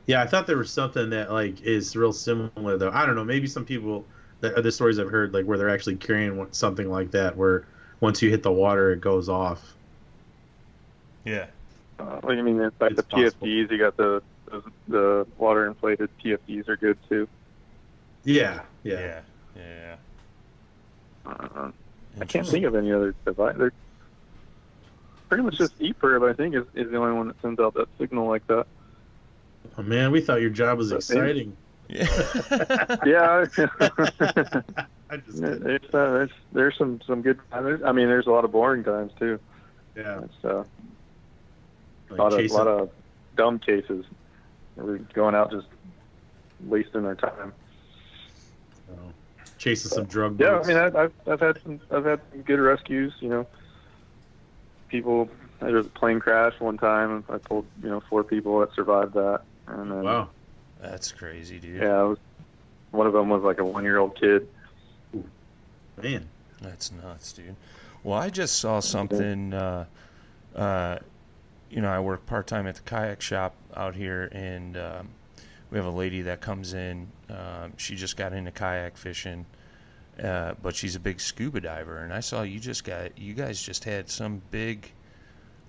Yeah, I thought there was something that like is real similar though. I don't know. Maybe some people, the other stories I've heard, like where they're actually carrying something like that, where once you hit the water, it goes off. yeah. Uh, I mean, it's like It's the possible. PFDs. You got the the, the water inflated PFDs are good too. Yeah, yeah. Yeah. Yeah. Uh, I can't think of any other device. They're pretty much just EPIRB. I think is, is the only one that sends out that signal like that. Oh, man, we thought your job was But exciting. Yeah. Yeah. *laughs* I just kidding. There's, uh, there's there's some some good. I mean, there's a lot of boring times too. yeah. So uh, a Like lot of chasing- lot of dumb cases. We're going out just wasting our time. oh, chasing some drug. Yeah, I mean, I, I've I've had some I've had some good rescues. You know, people. There was a plane crash one time, I pulled you know four people that survived that. And then, wow. That's crazy, dude. Yeah, was, one of them was like a one year old kid. Man. That's nuts, dude. Well, I just saw something. Uh, uh, you know, I work part time at the kayak shop out here, and um, we have a lady that comes in. Um, she just got into kayak fishing, uh, but she's a big scuba diver. And I saw you just got you guys just had some big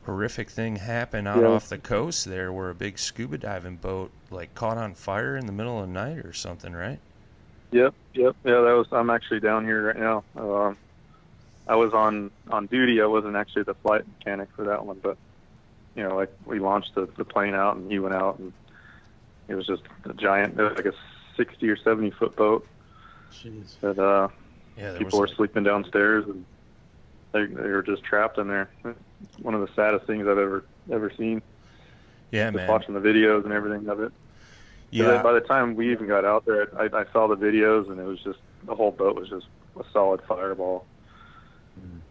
horrific thing happen out Yeah. off the coast there, where a big scuba diving boat like caught on fire in the middle of the night or something, right? Yep, yep, yeah. That was. I'm actually down here right now. Um, I was on on duty. I wasn't actually the flight mechanic for that one, but you know, like we launched the the plane out, and he went out, and it was just a giant, it was like a 60 or 70 foot boat Jeez. that uh, Yeah, people were was. sleeping downstairs, and they they were just trapped in there. One of the saddest things I've ever ever seen. yeah, Just man. watching the videos and everything of it. Yeah, By the time we even got out there, I, I saw the videos, and it was just the whole boat was just a solid fireball.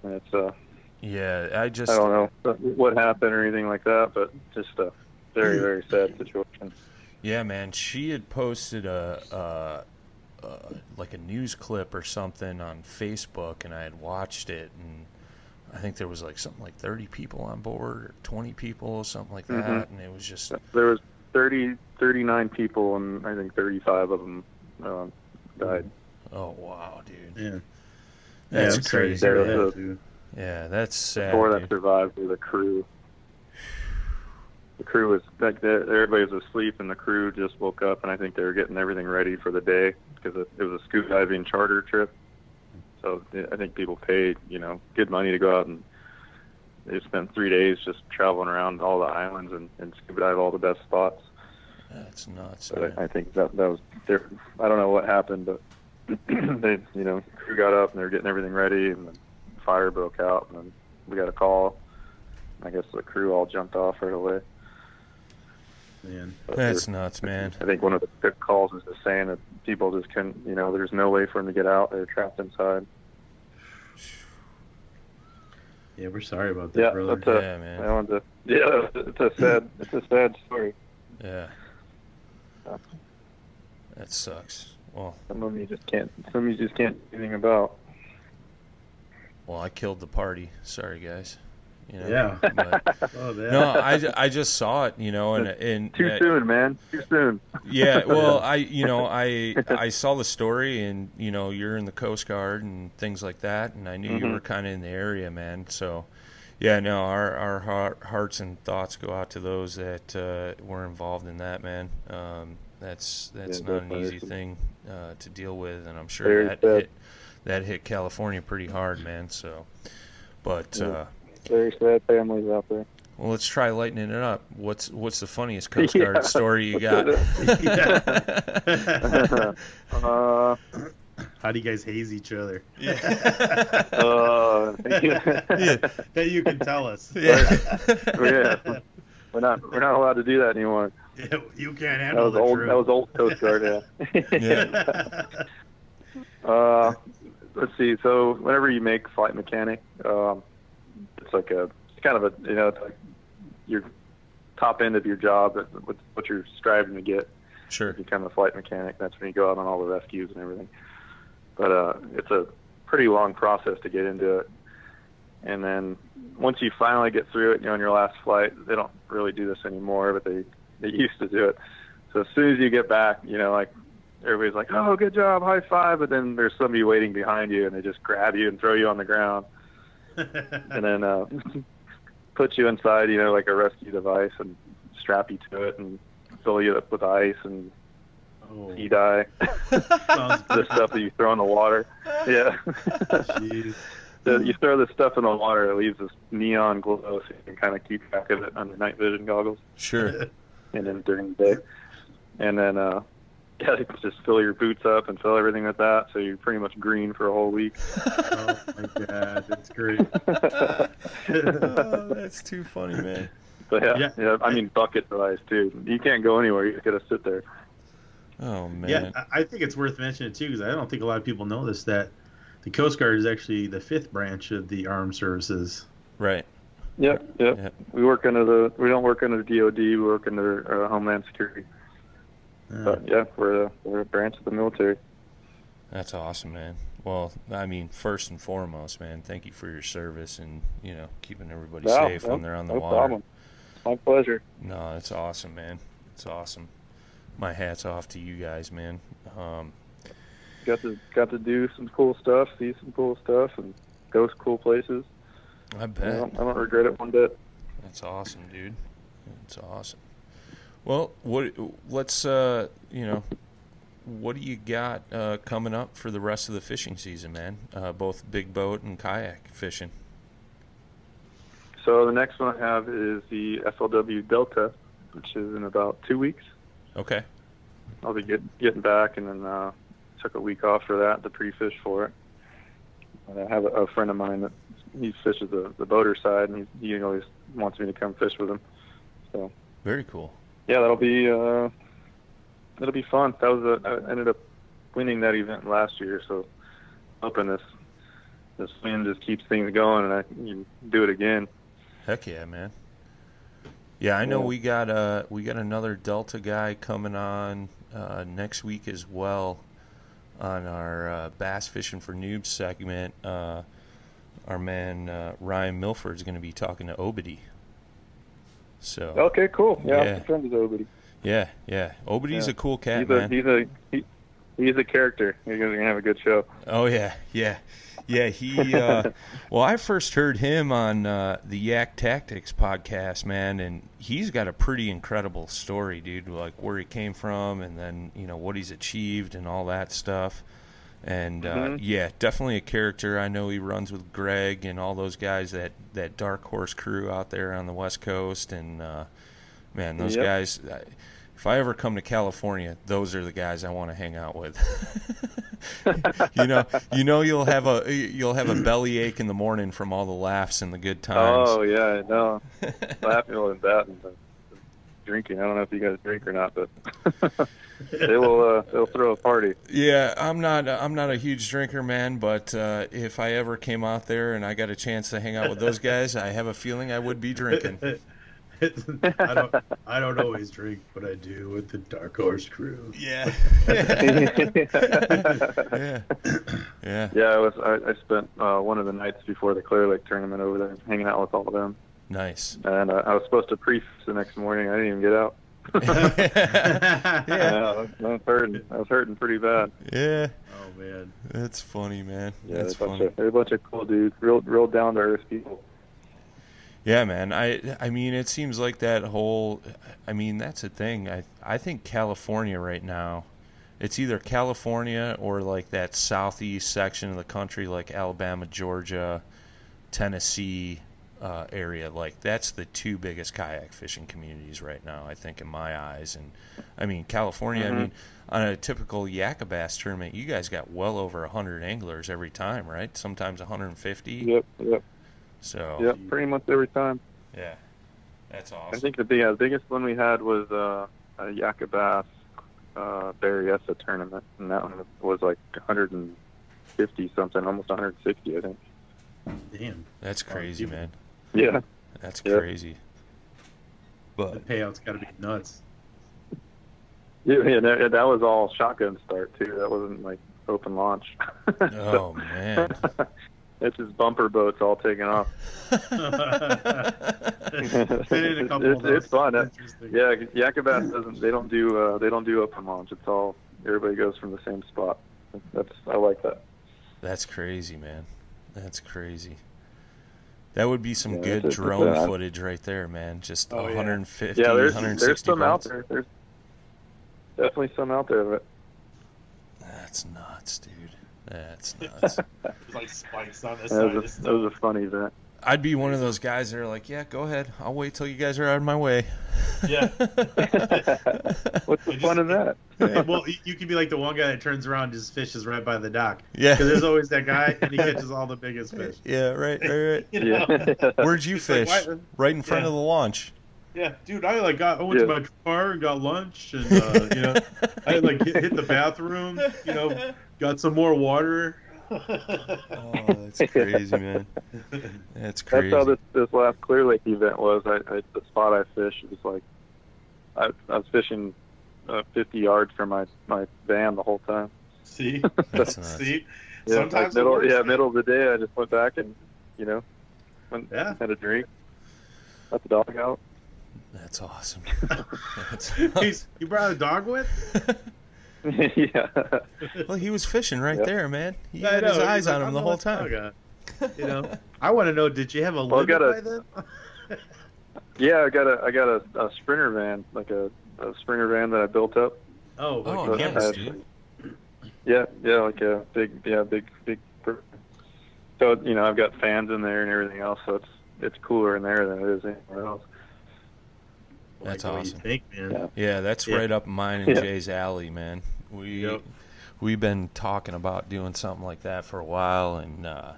And it's uh, yeah. I just I don't know what happened or anything like that, but just a very very sad situation. Yeah, man. She had posted a, uh uh like a news clip or something on Facebook, and I had watched it, and I think there was like something like thirty people on board, or twenty people, something like that, Mhm. and it was just There was 30, 39 people, and I think 35 of them um, died. oh wow, dude. Yeah. That's yeah, I'm sorry to crazy. hear man. Yeah, that's sad. Four that dude. survived were the crew. The crew was like the- everybody was asleep, and the crew just woke up, and I think they were getting everything ready for the day because it, it was a scuba diving charter trip. So I think people paid, you know, good money to go out and they spent three days just traveling around all the islands and, and scuba dive all the best spots. That's nuts. But. I, I think that that was there. I don't know what happened, but *clears throat* they, you know, crew got up and they were getting everything ready, and the fire broke out, and then we got a call. I guess the crew all jumped off right away. Man. But That's nuts, man. I think one of the quick calls is just saying that people just couldn't, you know, there's no way for them to get out. They're trapped inside. Yeah, we're sorry about that, Yeah, brother. that's a, Yeah, man. I wanted to, yeah, it's a sad, it's a sad story. Yeah. That sucks. Well, Some of you just can't, some of you just can't do anything about. well, I killed the party. Sorry, guys. You know, Yeah. but- *laughs* Oh, no, I, I just saw it, you know, and and Too uh, soon, man. Too soon. Yeah, *laughs* well, I you know I *laughs* I saw the story, and you know you're in the Coast Guard and things like that, and I knew you Mhm. were kind of in the area, man. So, Yeah, no, our our heart, hearts and thoughts go out to those that uh, were involved in that, man. Um, that's that's Yeah, not an easy thing uh, to deal with, and I'm sure Very that sad. hit, that hit California pretty hard, man. So, but Yeah. uh, Very sad families out there. well, let's try lightening it up. What's what's the funniest *laughs* Coast Yeah. Guard story you got? *laughs* *laughs* uh, How do you guys haze each other? uh, that you can tell us. yeah. yeah. We're not we're not allowed to do that anymore. Yeah, you can't handle That was the old. truth. That was old Coast Guard. Yeah. Yeah. Uh, let's see. So whenever you make flight mechanic, um, it's like a it's kind of a you know it's like your top end of your job, what what you're striving to get. Sure. You become a flight mechanic. That's when you go out on all the rescues and everything. But uh, it's a pretty long process to get into it. And then once you finally get through it, you know, on your last flight, they don't really do this anymore, but they they used to do it. So as soon as you get back, you know, like everybody's like, "Oh, good job, high five!" But then there's somebody waiting behind you, and they just grab you and throw you on the ground, and then uh, *laughs* put you inside, you know, like a rescue device, and strap you to it, and fill you up with ice and oh, sea dye, *laughs* the stuff that you throw in the water. Yeah. Jeez. So you throw this stuff in the water, it leaves this neon glow, so you can kind of keep track of it under night vision goggles, Sure. and then during the day. And then, uh, *laughs* yeah, you just fill your boots up and fill everything with that, so you're pretty much green for a whole week. *laughs* Oh my god, that's great. *laughs* oh, that's too funny, man. But yeah, Yeah. yeah, I mean bucket size too. You can't go anywhere. You just gotta sit there. Oh man. Yeah, I I think it's worth mentioning too because I don't think a lot of people know this that the Coast Guard is actually the fifth branch of the armed services. Right. Yep, yep. Yep. We work under the. We don't work under the DoD. We work under uh, Homeland Security. Uh, But yeah, we're a, we're a branch of the military. That's awesome, man. Well, I mean, first and foremost, man, thank you for your service and you know keeping everybody No, safe no, when they're on the no water. problem. My pleasure. No, it's awesome, man. It's awesome. My hat's off to you guys, man. Um, Got to got to do some cool stuff, see some cool stuff, and go to cool places. I I bet. don't, I don't regret it one bit. That's awesome, dude. That's awesome. Well, what? Let's uh, you know, what do you got uh, coming up for the rest of the fishing season, man? Uh, both big boat and kayak fishing. So the next one I have is the FLW Delta, which is in about two weeks. Okay. I'll be get, getting back, and then uh, took a week off for that to pre-fish for it. And I have a, a friend of mine that he fishes the, the boater side, and he, he always wants me to come fish with him. So Very cool. Yeah, that'll be uh, that'll be fun. That was a, I ended up winning that event last year, so hoping this this win just keeps things going, and I can do it again. Heck yeah, man. Yeah, I know Yeah. we got uh we got another Delta guy coming on uh, next week as well on our uh, bass fishing for noobs segment. Uh, our man uh, Ryan is going to be talking to Obity. So Okay, cool. Yeah, Yeah. I'm friends with Obity. yeah, yeah, Obity's Yeah. a cool cat, he's man. a he's a he, he's a character. You're gonna have a good show. Oh yeah, yeah, yeah. He uh, *laughs* well, I first heard him on uh, the Yak Tactics podcast, man, and he's got a pretty incredible story, dude. Like where he came from, and then you know what he's achieved and all that stuff. And uh, Mhm. yeah, definitely a character. I know he runs with Greg and all those guys that that Dark Horse crew out there on the West Coast, and uh, man, those Yep. guys. I, if I ever come to California, those are the guys I want to hang out with. *laughs* you know, you know, you'll have a you'll have a belly ache in the morning from all the laughs and the good times. Oh yeah, I know. *laughs* Laughing and that and drinking. I don't know if you guys drink or not, but *laughs* *laughs* they will. Uh, they'll throw a party. Yeah, I'm not I'm not a huge drinker, man, but uh, if I ever came out there and I got a chance to hang out with those guys, I have a feeling I would be drinking. *laughs* I don't. I don't always drink, but I do with the Dark Horse crew. Yeah. *laughs* yeah. Yeah. Yeah, I was. I, I spent uh, one of the nights before the Clear Lake tournament over there, hanging out with all of them. Nice. And uh, I was supposed to pre the next morning. I didn't even get out. *laughs* yeah. I was, I was hurting. I was hurting pretty bad. Yeah. Oh man. That's funny, man. Yeah, That's they're bunch funny. of they're a bunch of cool dudes, real real down to earth people. Yeah, man. I I mean, it seems like that whole. I mean, that's a thing. I I think California right now, it's either California or like that southeast section of the country, like Alabama, Georgia, Tennessee uh, area. Like that's the two biggest kayak fishing communities right now. I think in my eyes, and I mean California. I mean, on a typical Yakabass tournament, you guys got well over hundred anglers every time, right? Sometimes 150. Yep, yep, So yep. Pretty much every time. yeah, that's awesome. I think the yeah, the biggest one we had was uh, a Yakabass uh, Berryessa tournament, and that one was like 150 something, almost 160, I think. Damn, That's crazy, you- man. Yeah. That's Yeah. crazy. the But payout's got to be nuts. Yeah, yeah, that, that was all shotgun start too. That wasn't like open launch. *laughs* oh man, *laughs* it's just bumper boats all taking off. *laughs* Fit in a couple it's, of those. it's fun. Yeah, Yakabass doesn't. They don't do. Uh, they don't do open launch. It's all everybody goes from the same spot. That's I like that. that's crazy, man. That's crazy. That would be some Yeah, good that's- drone that's- footage right there, man. Just Oh, yeah. 150, Yeah, there's 160 there's some out there. There's definitely some out there. But That's nuts, dude. That's nuts. *laughs* There's like spikes on the that side. was, a, that was a fun event. I'd be one of those guys that are like, yeah, go ahead. I'll wait till you guys are out of my way. Yeah. *laughs* What's the It fun of that? well, you- you could be like the one guy that turns around and just fishes right by the dock. Yeah. Because there's always that guy, and he catches all the biggest fish. *laughs* Yeah, right, right, right. *laughs* You yeah. Where'd you It's like, fish? right in front Yeah. of the launch. Yeah, dude, I like got I went to my car and got lunch, and uh, you know, I like hit, hit the bathroom, you know, got some more water. Oh, that's crazy, man. That's crazy. That's how this this last Clear Lake event was. I, I the spot I fished was like I, I was fishing uh, 50 yards from my my van the whole time. See, *laughs* That's nuts. see, Yeah, sometimes like it middle works. yeah middle of the day I just went back and you know went Yeah. had a drink, let the dog out. That's awesome. *laughs* That's He's, you brought a dog with? *laughs* *laughs* yeah. well, he was fishing right Yep. there, man. He I had his eyes like, on him I'm the the whole time. dog guy. You know, *laughs* I want to know, did you have a Well, limit a- by then? *laughs* Yeah, I got a I got a, a sprinter van, like a, a sprinter van that I built up. Oh, Oh, okay. But nice, I- dude. Yeah, yeah, like a big, yeah, big, big. So you know, I've got fans in there and everything else, so it's it's cooler in there than it is anywhere else. That's Like what you awesome. think, man. Yeah. Yeah, that's Yeah. right up mine and Yeah. Jay's alley, man. We Yep. we've been talking about doing something like that for a while, and uh,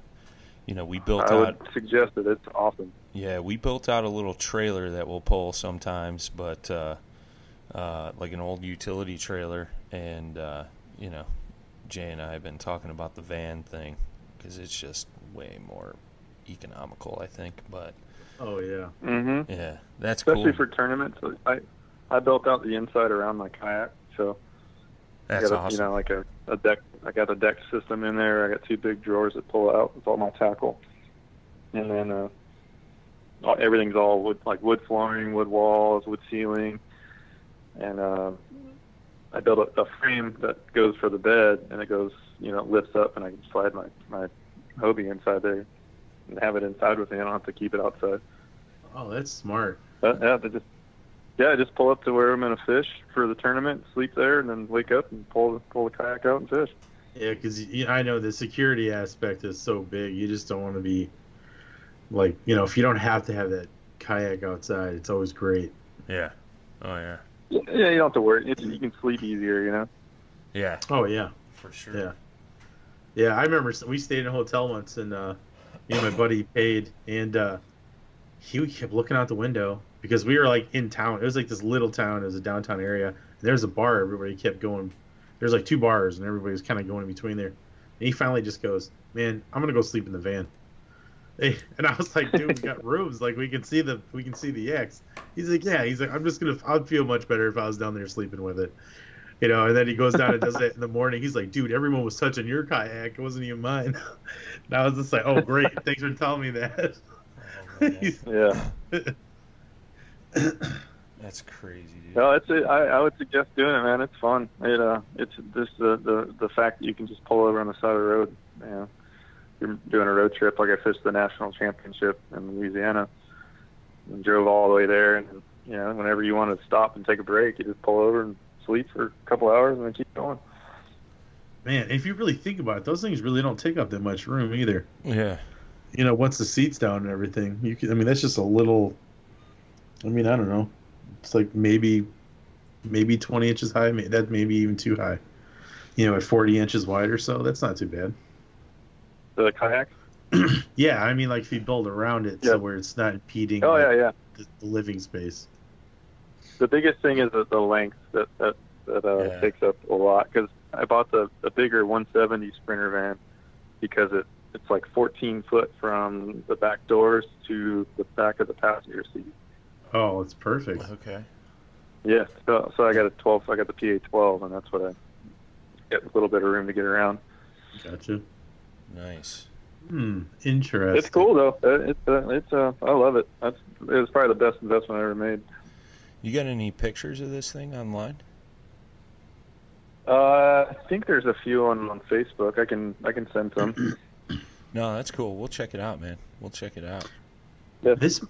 you know, we built I out. would suggest it. It's awesome. Yeah, we built out a little trailer that we'll pull sometimes, but uh, uh, like an old utility trailer, and uh, you know, Jay and I have been talking about the van thing because it's just way more economical, I think. But Oh yeah. hmm yeah, that's Especially cool. for tournaments. I I built out the inside around my kayak, so I got a, awesome. you know like a, a deck. I got a deck system in there. I got two big drawers that pull out with all my tackle, and then uh, all, everything's all wood like wood flooring, wood walls, wood ceiling, and uh, I built a, a frame that goes for the bed, and it goes you know lifts up, and I can slide my my Hobie inside there and have it inside with me. I don't have to keep it outside. Oh, that's smart. But, yeah, they just yeah, just pull up to where I'm gonna fish for the tournament, sleep there, and then wake up and pull pull the kayak out and fish. Yeah, because I know the security aspect is so big. You just don't want to be like, you know, if you don't have to have that kayak outside, it's always great. yeah. Oh yeah. Yeah, you don't have to worry. It's, you can sleep easier, you know. Yeah, Oh yeah, for sure. yeah, yeah. I remember we stayed in a hotel once, and uh, you know, my buddy paid, and uh, he kept looking out the window because we were like in town. It was like this little town. It was a downtown area. And there's a bar. Everybody kept going. There's like two bars, and everybody was kind of going in between there. And he finally just goes, "Man, I'm gonna go sleep in the van." *laughs* And I was like, "Dude, we got rooms. Like we can see the we can see the X." He's like, "Yeah." He's like, "I'm just gonna. I'd feel much better if I was down there sleeping with it." You know, and then he goes down and does it in the morning. He's like, "Dude, everyone was touching your kayak. It wasn't even mine." *laughs* And I was just like, "Oh, great! Thanks for telling me that." *laughs* Oh, *laughs* Yeah. That's crazy, dude. No, it's it. I, I would suggest doing it, man. It's fun. It uh, it's just the the the fact that you can just pull over on the side of the road. You know, you're doing a road trip like I fished the national championship in Louisiana. and drove all the way there. And you know, whenever you want to stop and take a break, you just pull over and sleep for a couple hours and then keep going. Man, if you really think about it, those things really don't take up that much room either. Yeah. You know, once the seats down and everything, you can. I mean, that's just a little. I mean, I don't know. It's like maybe, maybe twenty inches high. May- That maybe even too high. You know, at forty inches wide or so, that's not too bad. The kayak. *clears throat* Yeah, I mean, like if you build around it Yeah. so where it's not impeding Oh like, yeah, yeah. the, the living space. The biggest thing is the, the length that that that uh, Yeah. takes up a lot. Because I bought the the bigger 170 Sprinter van because it it's like 14 foot from the back doors to the back of the passenger seat. Oh, it's perfect. Okay. Yeah, so, so I got a 12. I got the PA 12, and that's what I get a little bit of room to get around. Gotcha. Nice. Hmm. Interesting. It's cool though. Uh, It's uh, it's uh, I love it. That's it was probably the best investment I ever made. You got any pictures of this thing online? Uh, I think there's a few on on Facebook. I can I can send some. *clears throat* No, that's cool. We'll check it out, man. We'll check it out. Yeah. This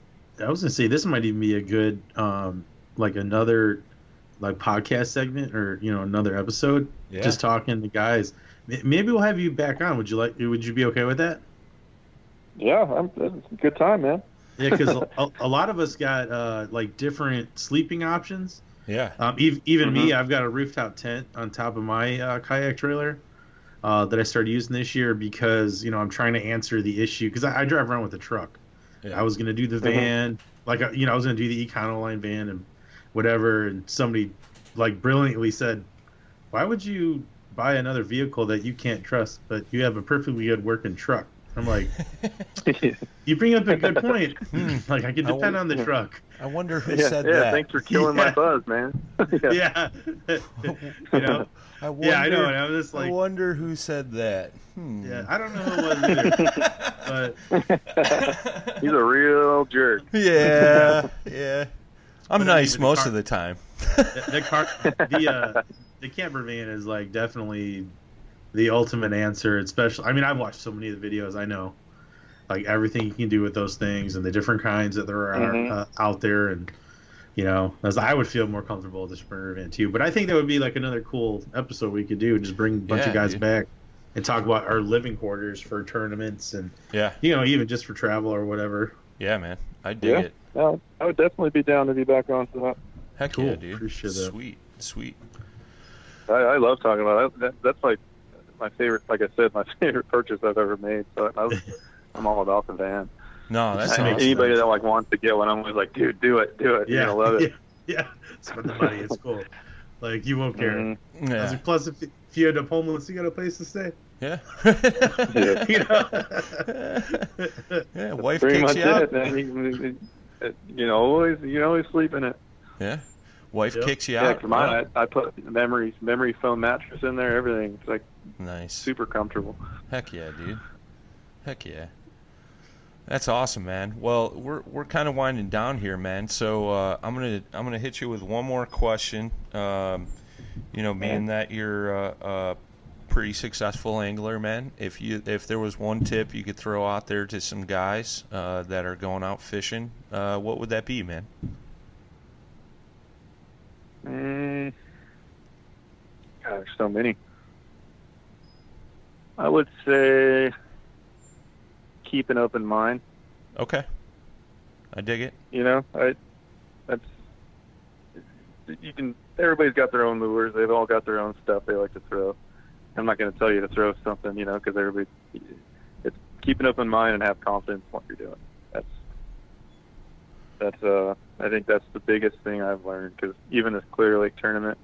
I was gonna say this might even be a good um like another like podcast segment or you know another episode Yeah. just talking to guys. Maybe we'll have you back on. Would you like? Would you be okay with that? yeah, I'm, it's a good time, man. Yeah, because a, a lot of us got uh like different sleeping options. yeah. Um, even, even me, Mhm. I've got a rooftop tent on top of my uh, kayak trailer uh, that I started using this year because you know I'm trying to answer the issue because I, I drive around with a truck. Yeah. I was gonna do the van, like uh, you know I was gonna do the Econoline van and whatever, and somebody like brilliantly said, "Why would you buy another vehicle that you can't trust, but you have a perfectly good working truck?" I'm like, *laughs* "You bring up a good point. like I can I depend won't- on the truck." I wonder who yeah, said yeah. that. Yeah, thanks for killing *laughs* Yeah. my buzz, man. *laughs* Yeah, you know. I wonder, Yeah, I know. And I'm just like, I wonder who said that. Hmm. yeah, I don't know who it was either, but He's a real jerk. Yeah, yeah. I'm But nice most car- of the time. the, the car, the uh, the camper van is like definitely the ultimate answer. Especially, I mean, I've watched so many of the videos. I know, like everything you can do with those things and the different kinds that there are Mhm. uh, out there, and you know, as I would feel more comfortable with the Sprinter van too. But I think that would be like another cool episode we could do. Just bring a bunch Yeah, of guys dude. back and talk about our living quarters for tournaments and Yeah, you know even just for travel or whatever. yeah, man. I dig Yeah. it. No, I would definitely be down to be back on for that. Heck Cool. yeah, dude. Appreciate that. Sweet, sweet. I, I love talking about it. That, that's like my favorite. Like I said, my *laughs* favorite purchase I've ever made. So I was, *laughs* I'm all about the van. No, that's I- makes awesome. anybody that like wants to get one, I'm always like, dude, do it, do it. You're Yeah, gonna love it. *laughs* yeah, yeah. Spend the money. It's cool. Like you won't care. Mhm. Yeah, like, Plus, if, if you end up homeless, you got a place to stay. yeah. Yeah. You know. yeah, wife Pretty kicks much you out. it. Man. You, you, you know, always you always sleep in it. Yeah, wife Yep. kicks you out Yeah, out. 'cause mine, I, I put memory memory foam mattress in there. Everything. It's like nice. super comfortable. Heck yeah, dude. Heck yeah. That's awesome, man. Well, we're we're kind of winding down here, man. So uh, I'm gonna I'm gonna hit you with one more question. Um, you know, being that you're a, a pretty successful angler, man. If you if there was one tip you could throw out there to some guys uh, that are going out fishing, uh, what would that be, man? Mm, gosh, so many. I would say keep an open mind. Okay, I dig it. You know, I that's you can. Everybody's got their own lures. They've all got their own stuff they like to throw. I'm not going to tell you to throw something, you know, because everybody. It's keep an open mind and have confidence in what you're doing. That's that's uh. I think that's the biggest thing I've learned because even this Clear Lake tournament,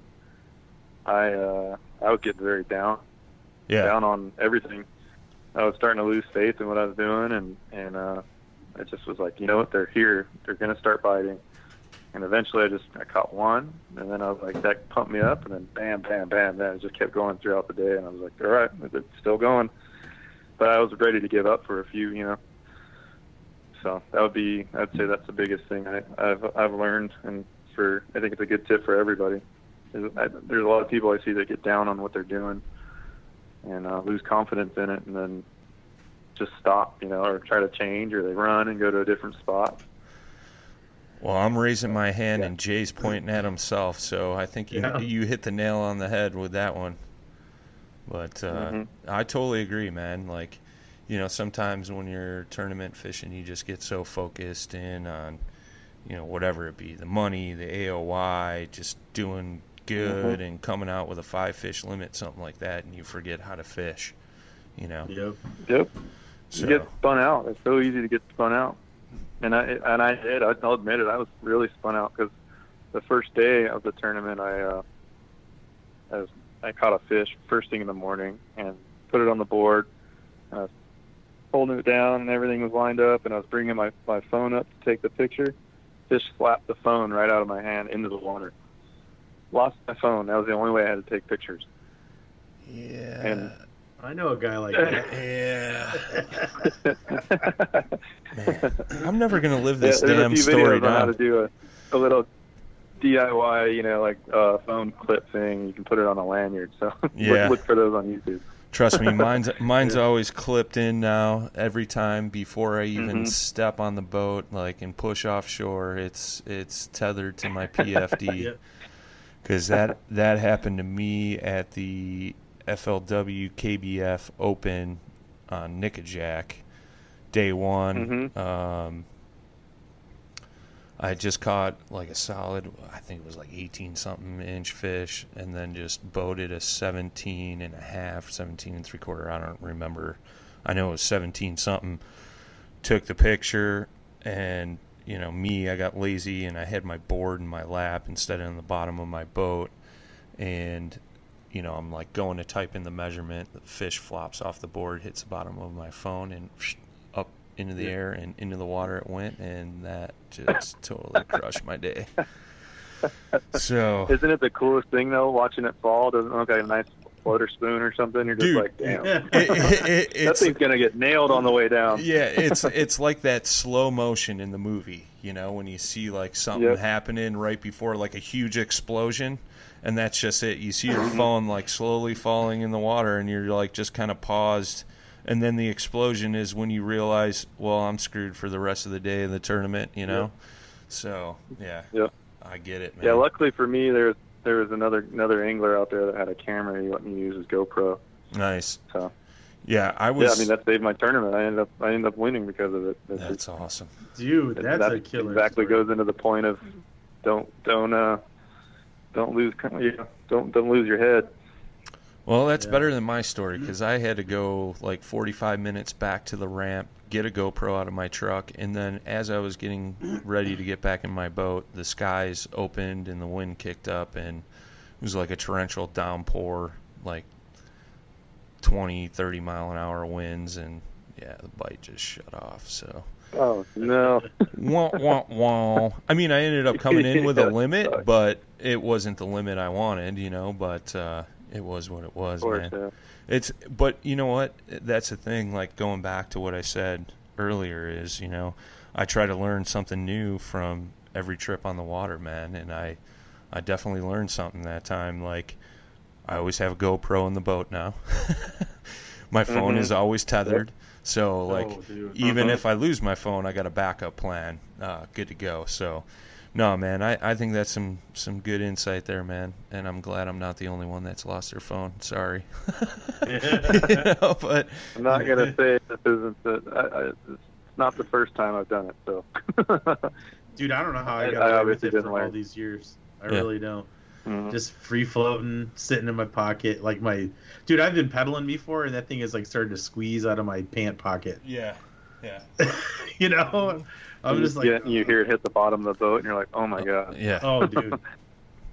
I uh I would get very down Yeah, down on everything. I was starting to lose faith in what I was doing, and and uh, I just was like, you know what, they're here, they're gonna start biting. And eventually, I just I caught one, and then I was like, that pumped me up, and then bam, bam, bam, then it just kept going throughout the day, and I was like, all right, it's still going. But I was ready to give up for a few, you know. So that would be, I'd say that's the biggest thing I, I've I've learned, and for I think it's a good tip for everybody. I, there's a lot of people I see that get down on what they're doing, and uh, lose confidence in it, and then just stop, you know, or try to change, or they run and go to a different spot. Well, I'm raising my hand and Jay's pointing at himself, so I think you Yeah. you hit the nail on the head with that one. But uh, Mhm. I totally agree, man. Like, you know, sometimes when you're tournament fishing, you just get so focused in on, you know, whatever it be, the money, the AOY, just doing good and coming out with a five fish limit, something like that, and you forget how to fish. You know, Yep. Yep. so You get spun out. It's so easy to get spun out. And I and I did. I- I'll admit it. I was really spun out because the first day of the tournament, I uh, I, was, I caught a fish first thing in the morning and put it on the board. And I was holding it down and everything was lined up, and I was bringing my my phone up to take the picture. Fish slapped the phone right out of my hand into the water. Lost my phone. That was the only way I had to take pictures. yeah, And I know a guy like *laughs* that. yeah. *laughs* Man, I'm never gonna live this yeah, there's damn a few story videos on how to do a, a little DIY, you know, like uh, phone clip thing. You can put it on a lanyard. So *laughs* Yeah. look, look for those on YouTube. Trust me, mine's mine's always clipped in now. Every time before I even Mhm. step on the boat, like and push offshore, it's it's tethered to my PFD. Because that that happened to me at the FLW KBF Open on Nickajack, day one. Mhm. Um, I just caught like a solid, I think it was like 18 something inch fish, and then just boated a 17 and a half, 17 and three quarter. I don't remember. I know it was 17 something. Took the picture, and you know me, I got lazy and I had my board in my lap instead of in the bottom of my boat, and you know I'm like going to type in the measurement. The fish flops off the board, hits the bottom of my phone, and up into the air and into the water it went, and that just *laughs* totally crushed my day. *laughs* So, Isn't it the coolest thing though? Watching it fall doesn't look like a nice floater spoon or something. You're just Dude. like, damn, it, *laughs* it, it, that thing's gonna get nailed on the way down. yeah, *laughs* it's it's like that slow motion in the movie, you know, when you see like something Yep. happening right before like a huge explosion, and that's just it. You see your Mm-hmm. phone like slowly falling in the water, and you're like just kind of paused, and then the explosion is when you realize, well, I'm screwed for the rest of the day of the tournament, you know. So yeah, Yep. I get it, man. Yeah, luckily for me, there there was another another angler out there that had a camera. He let me use his GoPro. nice. So Yeah, I was. yeah, I mean that saved my tournament. I ended up I ended up winning because of it. It's that's awesome. Dude, that's that a killer. exactly story. goes into the point of don't don't uh don't lose you know, don't don't lose your head. Well, that's Yeah. better than my story because I had to go like 45 minutes back to the ramp, get a GoPro out of my truck, and then as I was getting ready to get back in my boat, the skies opened and the wind kicked up, and it was like a torrential downpour, like 20, 30 mile an hour winds, and yeah, the bite just shut off. So, Oh no. *laughs* wah, wah, wah. I mean, I ended up coming in with a *laughs* limit, but it wasn't the limit I wanted, you know, but uh, it was what it was, course, man. yeah. It's but you know what? That's the thing. Like going back to what I said earlier is you know I try to learn something new from every trip on the water, man, and I I definitely learned something that time. Like I always have a GoPro in the boat now. *laughs* my phone Mhm. is always tethered, so like Oh, even Mhm. if I lose my phone, I got a backup plan. Uh, good to go. So. No, man, I, I think that's some, some good insight there, man, and I'm glad I'm not the only one that's lost their phone. Sorry, *laughs* You know, but I'm not gonna say this isn't the I, I, it's not the first time I've done it. So *laughs* Dude, I don't know how I I- got I away with it for didn't all learn. these years. I Yeah. really don't. Mhm. Just free floating, sitting in my pocket, like my dude. I've been pedaling before, and that thing is like starting to squeeze out of my pant pocket. yeah, yeah, *laughs* you know, I'm just like, you hear it hit the bottom of the boat, and you're like, oh my god. yeah. oh, dude. *laughs*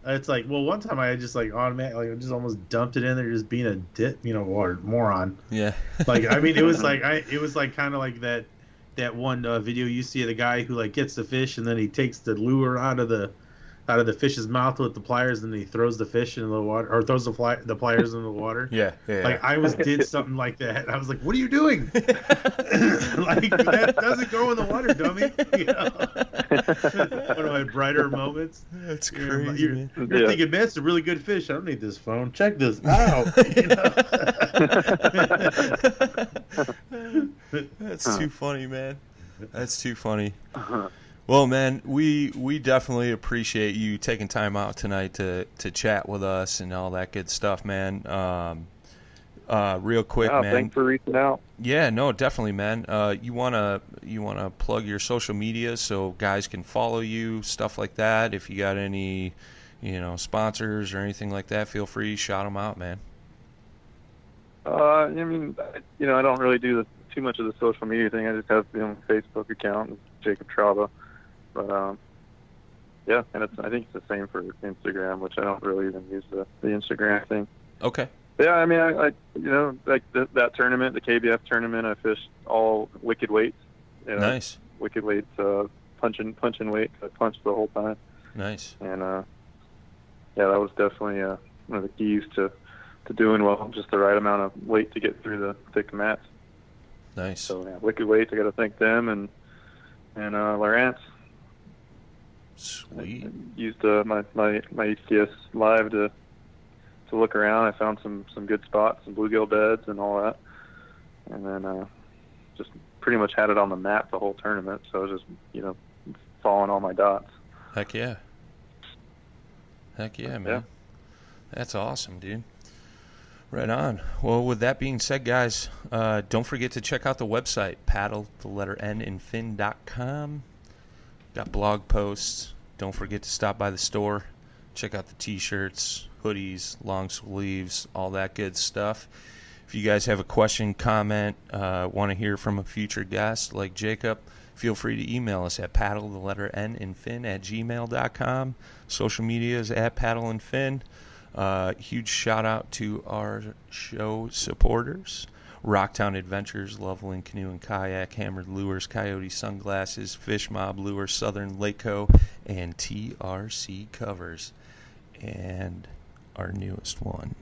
It's like, well, one time I just like automatic, like I just almost dumped it in there, just being a dip, you know, or moron. Yeah. *laughs* Like, I mean, it was like, I, it was like kind of like that, that one uh, video you see of the guy who like gets the fish and then he takes the lure out of the, out of the fish's mouth with the pliers, and he throws the fish in the water, or throws the fly, the pliers in the water. *laughs* yeah, yeah. Like I was did *laughs* something like that. I was like, "What are you doing? *laughs* like that doesn't go in the water, dummy." You know? One of my brighter moments. That's You're, crazy. you're, man. you're Yeah. thinking, man, it's a really good fish. I don't need this phone. Check this out. You know? That's too funny, man. That's too funny. Uh-huh. Well, man, we we definitely appreciate you taking time out tonight to to chat with us and all that good stuff, man. Um, uh, real quick, Yeah, man. thanks for reaching out. Yeah, no, definitely, man. Uh, you wanna you wanna plug your social media so guys can follow you, stuff like that. If you got any, you know, sponsors or anything like that, feel free shout them out, man. Uh, I mean, you know, I don't really do the, too much of the social media thing. I just have you know Facebook account, Jacob Traba. But um, yeah, and it's I think it's the same for Instagram, which I don't really even use the, the Instagram thing. Okay. Yeah, I mean, I, I you know, like th- that tournament, the KBF tournament, I fished all wicked weights. You know, Nice. Wicked weights, uh, punching punching weight. I punched the whole time, Nice. and uh, yeah, that was definitely uh, one of the keys to to doing well. Just the right amount of weight to get through the thick mats. Nice. So yeah, wicked weights. I got to thank them and and uh, Lowrance. Sweet. Used uh, my my my HDS Live to to look around. I found some some good spots, some bluegill beds, and all that. And then uh, just pretty much had it on the map the whole tournament. So I was just you know following all my dots. Heck yeah. Heck yeah, man. That's awesome, dude. Right on. Well, with that being said, guys, uh, don't forget to check out the website, paddle, the letter N, in fin.com. Got blog posts. Don't forget to stop by the store. Check out the t shirts, hoodies, long sleeves, all that good stuff. If you guys have a question, comment, uh, want to hear from a future guest like Jacob, feel free to email us at paddle, the letter N, and fin at gmail.com. Social media is at paddle and fin. Uh, huge shout out to our show supporters Rocktown Adventures, Loveland Canoe and Kayak, Hammered Lures, Coyote Sunglasses, Fish Mob Lure, Southern Lake Co., and TRC Covers. And our newest one,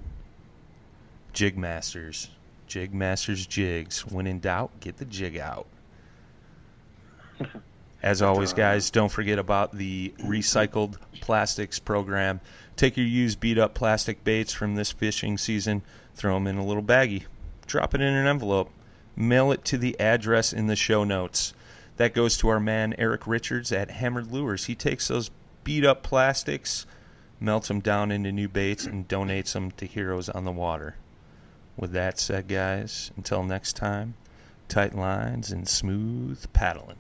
JigMasters. Jig Masters Jigs. When in doubt, get the jig out. *laughs* As always, guys, don't forget about the recycled plastics program. Take your used, beat up plastic baits from this fishing season, throw them in a little baggie, drop it in an envelope, mail it to the address in the show notes. That goes to our man Eric Richards at Hammered Lures. He takes those beat up plastics, melts them down into new baits, and donates them to Heroes on the Water. With that said, guys, until next time, tight lines and smooth paddling.